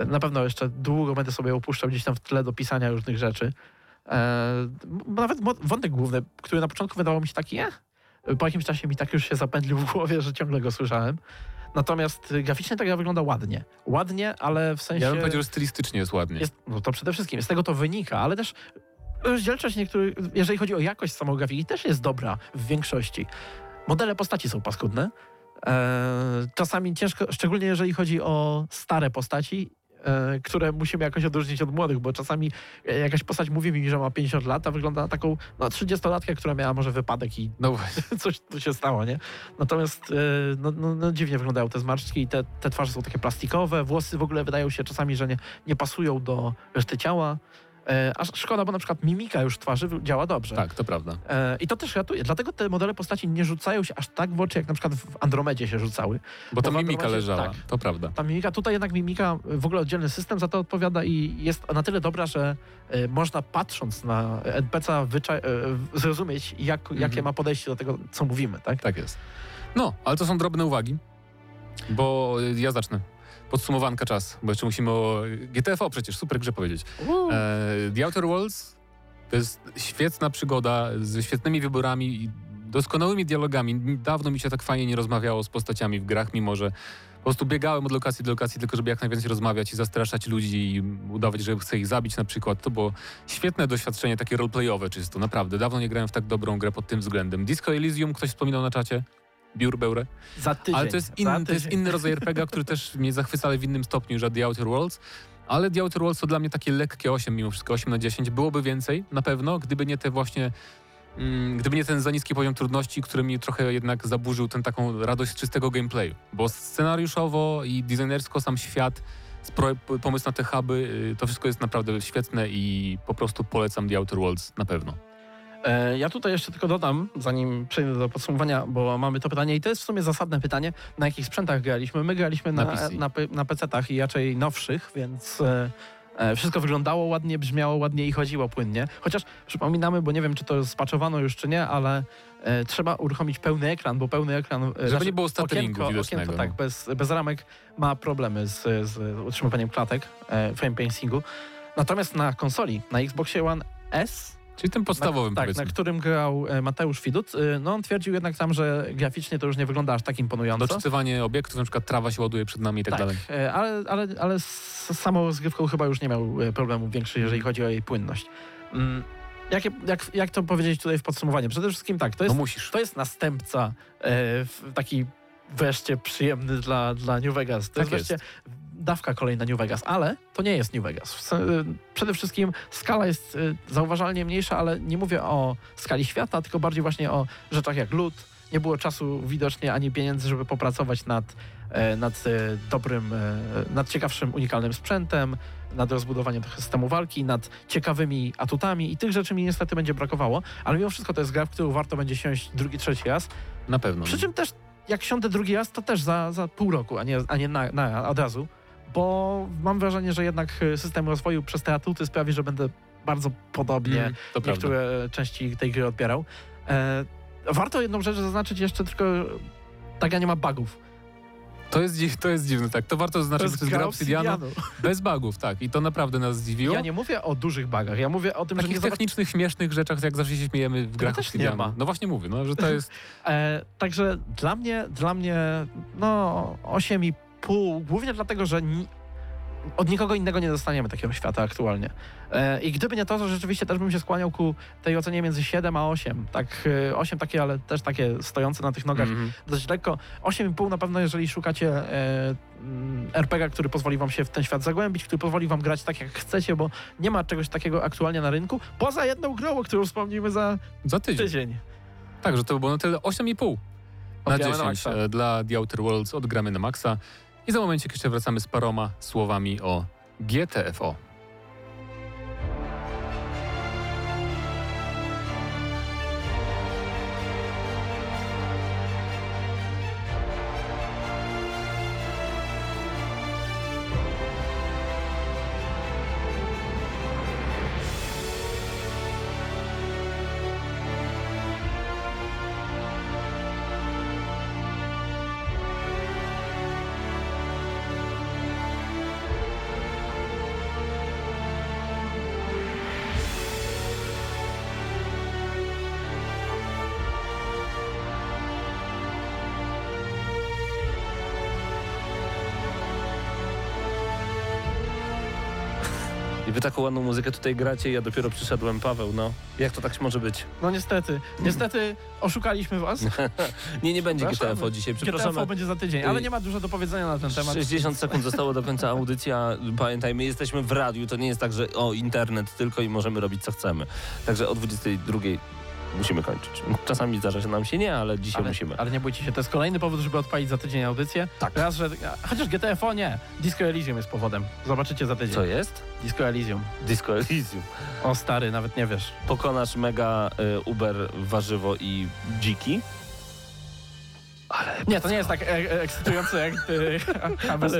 na pewno jeszcze długo będę sobie opuszczał gdzieś tam w tle do pisania różnych rzeczy. E, m- nawet wątek główny, który na początku wydawał mi się taki, eh, po jakimś czasie mi tak już się zapędlił w głowie, że ciągle go słyszałem. Natomiast graficznie ta gra wygląda ładnie. Ładnie, ale w sensie... Ja bym powiedział, że stylistycznie jest ładnie. Jest, no to przede wszystkim z tego to wynika, ale też rozdzielczość niektórych, jeżeli chodzi o jakość samej grafiki, też jest dobra w większości. Modele postaci są paskudne. E, czasami ciężko, szczególnie jeżeli chodzi o stare postaci, e, które musimy jakoś odróżnić od młodych, bo czasami e, jakaś postać mówi mi, że ma 50 lat, a wygląda na taką no, 30-latkę, która miała może wypadek i No coś tu się stało, nie? Natomiast e, no, no, no, dziwnie wyglądają te zmarszczki i te, te twarze są takie plastikowe, włosy w ogóle wydają się czasami, że nie, nie pasują do reszty ciała. E, aż szkoda, bo na przykład mimika już twarzy działa dobrze. Tak, to prawda. E, I to też ratuje. Dlatego te modele postaci nie rzucają się aż tak w oczy, jak na przykład w Andromedzie się rzucały. Bo ta Bo mimika leżała, tak. to prawda. Ta mimika, tutaj jednak mimika, w ogóle oddzielny system za to odpowiada i jest na tyle dobra, że e, można patrząc na NPC-a e, zrozumieć, jak, jakie Mhm. ma podejście do tego, co mówimy, tak? Tak jest. No, ale to są drobne uwagi. Bo ja zacznę. Podsumowanka czas, bo jeszcze musimy o GTFO przecież, super grze powiedzieć. E, The Outer Worlds to jest świetna przygoda ze świetnymi wyborami i doskonałymi dialogami. Dawno mi się tak fajnie nie rozmawiało z postaciami w grach, mimo że po prostu biegałem od lokacji do lokacji, tylko żeby jak najwięcej rozmawiać i zastraszać ludzi i udawać, że chcę ich zabić na przykład. To było świetne doświadczenie, takie roleplayowe czysto, naprawdę. Dawno nie grałem w tak dobrą grę pod tym względem. Disco Elysium, ktoś wspominał na czacie? Biur Beurę? Za tydzień. Ale to jest, inny, to jest inny rodzaj RPG, który też mnie zachwyca, ale w innym stopniu niż The Outer Worlds. Ale The Outer Worlds to dla mnie takie lekkie 8 mimo wszystko, 8 na 10. Byłoby więcej, na pewno, gdyby nie te właśnie... Mm, gdyby nie ten za niski poziom trudności, który mi trochę jednak zaburzył tę taką radość z czystego gameplayu. Bo scenariuszowo i designersko sam świat, pomysł na te huby, y, to wszystko jest naprawdę świetne i po prostu polecam The Outer Worlds na pewno. E, Ja tutaj jeszcze tylko dodam, zanim przejdę do podsumowania, bo mamy to pytanie i to jest w sumie zasadne pytanie, na jakich sprzętach graliśmy. My graliśmy Na na, PC. na, na PC-tach i raczej nowszych, więc e, e, wszystko wyglądało ładnie, brzmiało ładnie i chodziło płynnie. Chociaż przypominamy, bo nie wiem, czy to spaczowano już, czy nie, ale e, trzeba uruchomić pełny ekran, bo pełny ekran... e, Żeby znaczy nie było stutteringu okienko, okienko, tak, bez, bez ramek ma problemy z, z utrzymywaniem klatek, e, frame pacingu. Natomiast na konsoli, na Xboxie One S Czyli tym podstawowym na, tak, powiedzmy. na którym grał e, Mateusz Widut. E, No on twierdził jednak tam, że graficznie to już nie wygląda aż tak imponująco. Doczytywanie obiektów, na przykład trawa się ładuje przed nami i tak, tak, dalej. e, ale, ale, ale z samą rozgrywką chyba już nie miał problemów większych, jeżeli chodzi o jej płynność. Mm, Jakie, jak, jak to powiedzieć tutaj w podsumowaniu? Przede wszystkim tak, to No jest, musisz. to jest następca e, w- taki wreszcie przyjemny dla, dla New Vegas. To Tak jest wreszcie dawka kolejna New Vegas, ale to nie jest New Vegas. Przede wszystkim skala jest y, zauważalnie mniejsza, ale nie mówię o skali świata, tylko bardziej właśnie o rzeczach jak lód. Nie było czasu widocznie ani pieniędzy, żeby popracować nad, e, nad e, dobrym, e, nad ciekawszym, unikalnym sprzętem, nad rozbudowaniem systemu walki, nad ciekawymi atutami i tych rzeczy mi niestety będzie brakowało, ale mimo wszystko to jest gra, w którą warto będzie siąść drugi, trzeci raz. Na pewno. Przy czym też jak siądę drugi raz, to też za, za pół roku, a nie, a nie na, na, od razu, bo mam wrażenie, że jednak y, system rozwoju przez te atuty sprawi, że będę bardzo podobnie Mm, to prawda. niektóre części tej gry odbierał. E, warto jedną rzecz zaznaczyć jeszcze tylko, ta gra nie ma bugów. To jest, to jest dziwne, tak. To warto zaznaczyć, że to jest gra Obsidianu bez bugów, tak. I to naprawdę nas zdziwiło. Ja nie mówię o dużych bugach, ja mówię o tym, że Takich nie zobacz... technicznych, śmiesznych rzeczach, jak zawsze się śmiejemy w grach też nie ma. No właśnie mówię, no, że to jest... E, także dla mnie, dla mnie, no 8,5, głównie dlatego, że ni- od nikogo innego nie dostaniemy takiego świata aktualnie. E, I gdyby nie to, to rzeczywiście też bym się skłaniał ku tej ocenie między 7 a 8. Tak, e, 8 takie, ale też takie stojące na tych nogach Mhm. dość lekko. 8,5 na pewno, jeżeli szukacie e, mm, RPG, który pozwoli wam się w ten świat zagłębić, który pozwoli wam grać tak, jak chcecie, bo nie ma czegoś takiego aktualnie na rynku, poza jedną grą, o którą wspomnimy za Za tydzień. tydzień. Tak, że to by było na tyle 8,5 na Odgramy 10 na e, dla The Outer Worlds. Odgramy na maksa. I za momencik jeszcze wracamy z paroma słowami o GTFO. Taką ładną muzykę tutaj gracie, ja dopiero przyszedłem, Paweł, no. Jak to tak może być? No niestety, niestety oszukaliśmy was. Nie, nie będzie. GTFO dzisiaj, GTFO przepraszamy. będzie za tydzień, ale nie ma dużo do powiedzenia na ten temat. 60 sekund zostało do końca audycja. Pamiętajmy, jesteśmy w radiu, to nie jest tak, że o internet tylko i możemy robić co chcemy. Także o 22 musimy kończyć. Czasami zdarza się nam się nie, ale dzisiaj Ale, musimy. ale nie bójcie się, to jest kolejny powód, żeby odpalić za tydzień audycję. Tak. Raz, że, chociaż GTFO nie, Disco Elysium jest powodem. Zobaczycie za tydzień. Co jest? Disco Elysium. Disco Elysium. O stary, nawet nie wiesz. Pokonasz mega y, Uber, warzywo i dziki. Nie, to nie jest tak e e ekscytujące jak ty, Harvest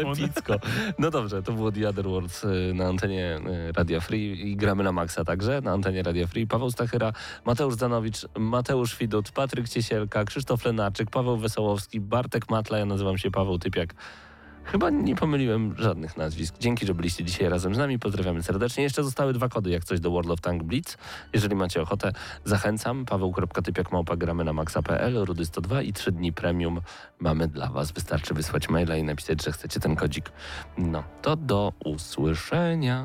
Ale. No dobrze, to było The Other Worlds y, na antenie Radia Free i gramy na Maxa także na antenie Radia Free. Paweł Stachyra, Mateusz Zanowicz, Mateusz Widut, Patryk Ciesielka, Krzysztof Lenaczyk, Paweł Wesołowski, Bartek Matla, ja nazywam się Paweł Typiak. Chyba nie pomyliłem żadnych nazwisk. Dzięki, że byliście dzisiaj razem z nami. Pozdrawiamy serdecznie. Jeszcze zostały dwa kody, jak coś do World of Tank Blitz. Jeżeli macie ochotę, zachęcam. Paweł.typiak gramy na maxa.pl, Rudy 102 i 3 dni premium mamy dla was. Wystarczy wysłać maila i napisać, że chcecie ten kodzik. No, to do usłyszenia.